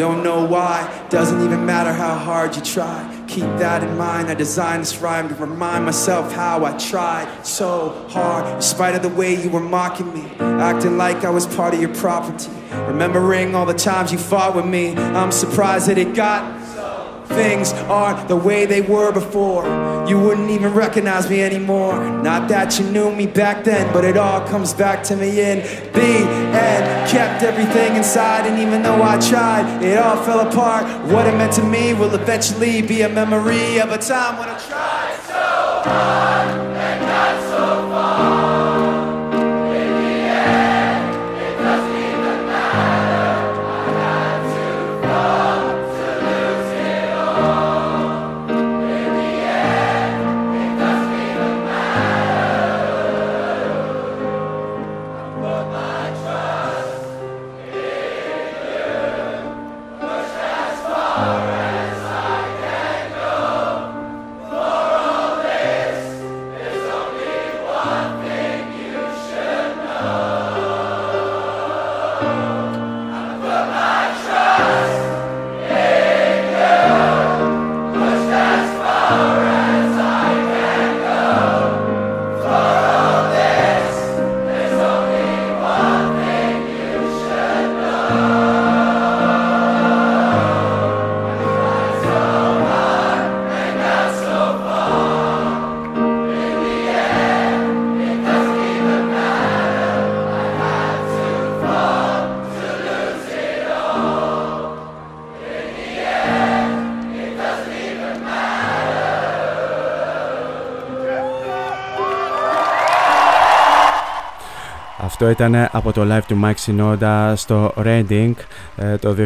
don't know why. Doesn't even matter how hard you try. Keep that in mind. I designed this rhyme to remind myself how I tried so hard. In spite of the way you were mocking me, acting like I was part of your property. Remembering all the times you fought with me, I'm surprised that it got. Things aren't the way they were before. You wouldn't even recognize me anymore. Not that you knew me back then, but it all comes back to me in the end. Kept everything inside, and even though I tried, it all fell apart. What it meant to me will eventually be a memory of a time when I tried so hard
Αυτό ήταν από το live του Mike Sinoda στο Reading ε, το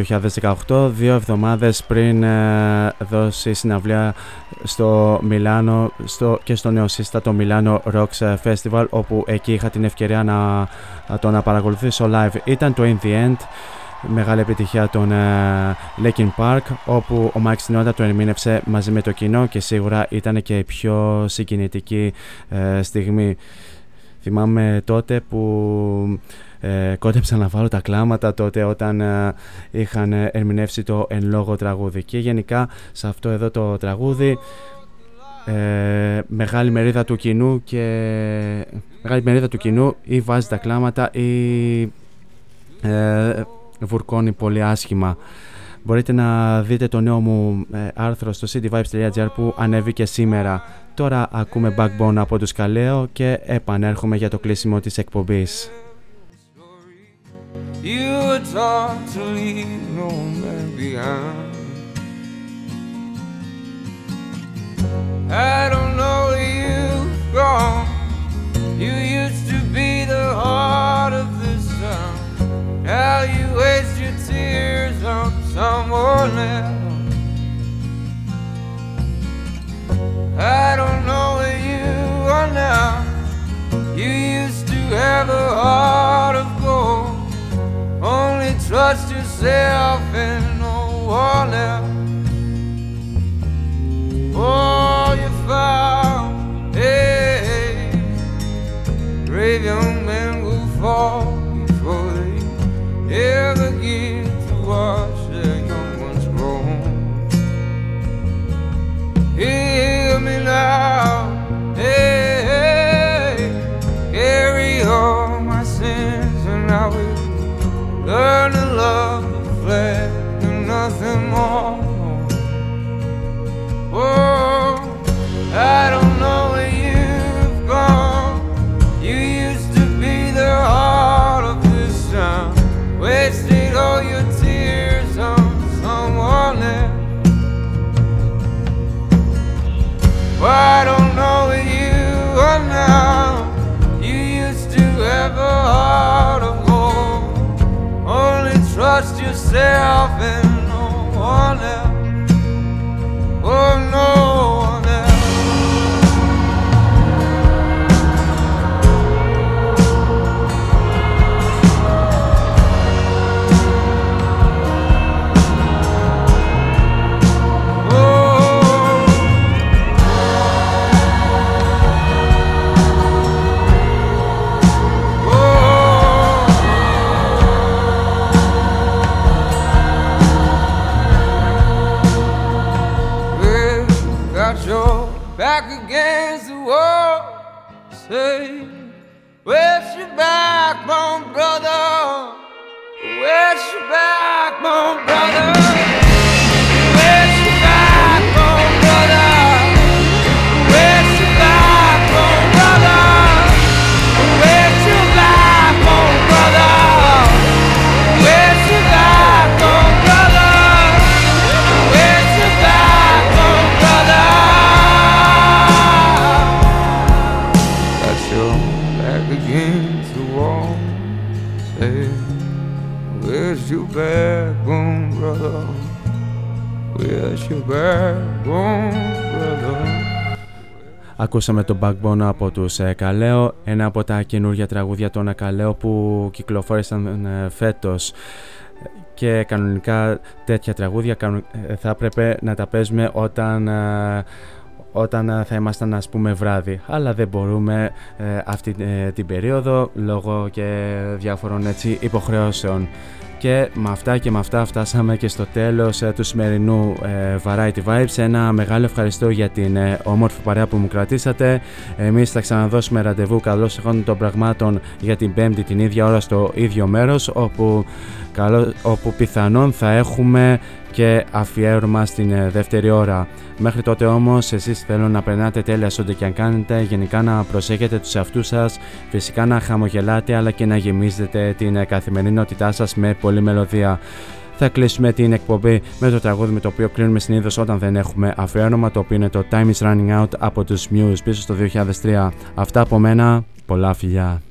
2018, δύο εβδομάδες πριν ε, δώσει συναυλία στο Μιλάνο στο, και στο νεοσύστατο Milano Rocks Festival όπου εκεί είχα την ευκαιρία να, να το να παρακολουθήσω live. Ήταν το In The End, μεγάλη επιτυχία των ε, Lakin Park όπου ο Mike Sinoda το ερμήνευσε μαζί με το κοινό και σίγουρα ήταν και η πιο συγκινητική ε, στιγμή. Θυμάμαι τότε που ε, κόντεψα να βάλω τα κλάματα τότε όταν ε, είχαν ερμηνεύσει το εν λόγω τραγούδι και γενικά σε αυτό εδώ το τραγούδι ε, μεγάλη μερίδα του κοινού και μεγάλη μερίδα του κοινού ή βάζει τα κλάματα ή ε, βουρκώνει πολύ άσχημα. Μπορείτε να δείτε το νέο μου ε, άρθρο στο cityvibes.gr που ανέβηκε σήμερα. Τώρα ακούμε Backbone από τους Καλέο και επανέρχομαι για το κλείσιμο της εκπομπής.
You were taught to leave no man behind. I don't know where you've gone. You used to be the heart of this town. Now you waste your tears on someone else. I don't know where you are now. You used to have a heart of gold. Only trust yourself and no one else.
Ακούσαμε το Backbone από τους ε, Καλέο, ένα από τα καινούργια τραγούδια των ε, Καλέο που κυκλοφόρησαν ε, φέτος. Και κανονικά τέτοια τραγούδια κανο- ε, θα έπρεπε να τα παίζουμε όταν, ε, όταν ε, θα ήμασταν ας πούμε βράδυ. Αλλά δεν μπορούμε ε, αυτή ε, την περίοδο λόγω και διάφορων έτσι υποχρεώσεων και με αυτά και με αυτά φτάσαμε και στο τέλος ε, του σημερινού ε, Variety Vibes. Ένα μεγάλο ευχαριστώ για την ε, όμορφη παρέα που μου κρατήσατε. Εμείς θα ξαναδώσουμε ραντεβού καλώς εχόντων των πραγμάτων για την Πέμπτη την ίδια ώρα στο ίδιο μέρος όπου, καλό, όπου πιθανόν θα έχουμε και αφιέρωμα στην ε, δεύτερη ώρα. Μέχρι τότε όμως εσείς θέλω να περνάτε τέλεια σε ό,τι και αν κάνετε, γενικά να προσέχετε τους εαυτούς σας, φυσικά να χαμογελάτε αλλά και να γεμίζετε την ε, καθημερινότητά σας με πολλή μελωδία. Θα κλείσουμε την εκπομπή με το τραγούδι με το οποίο κλείνουμε συνήθως όταν δεν έχουμε αφιέρωμα, το οποίο είναι το Time is Running Out από τους Muse πίσω στο 2003. Αυτά από μένα, πολλά φιλιά.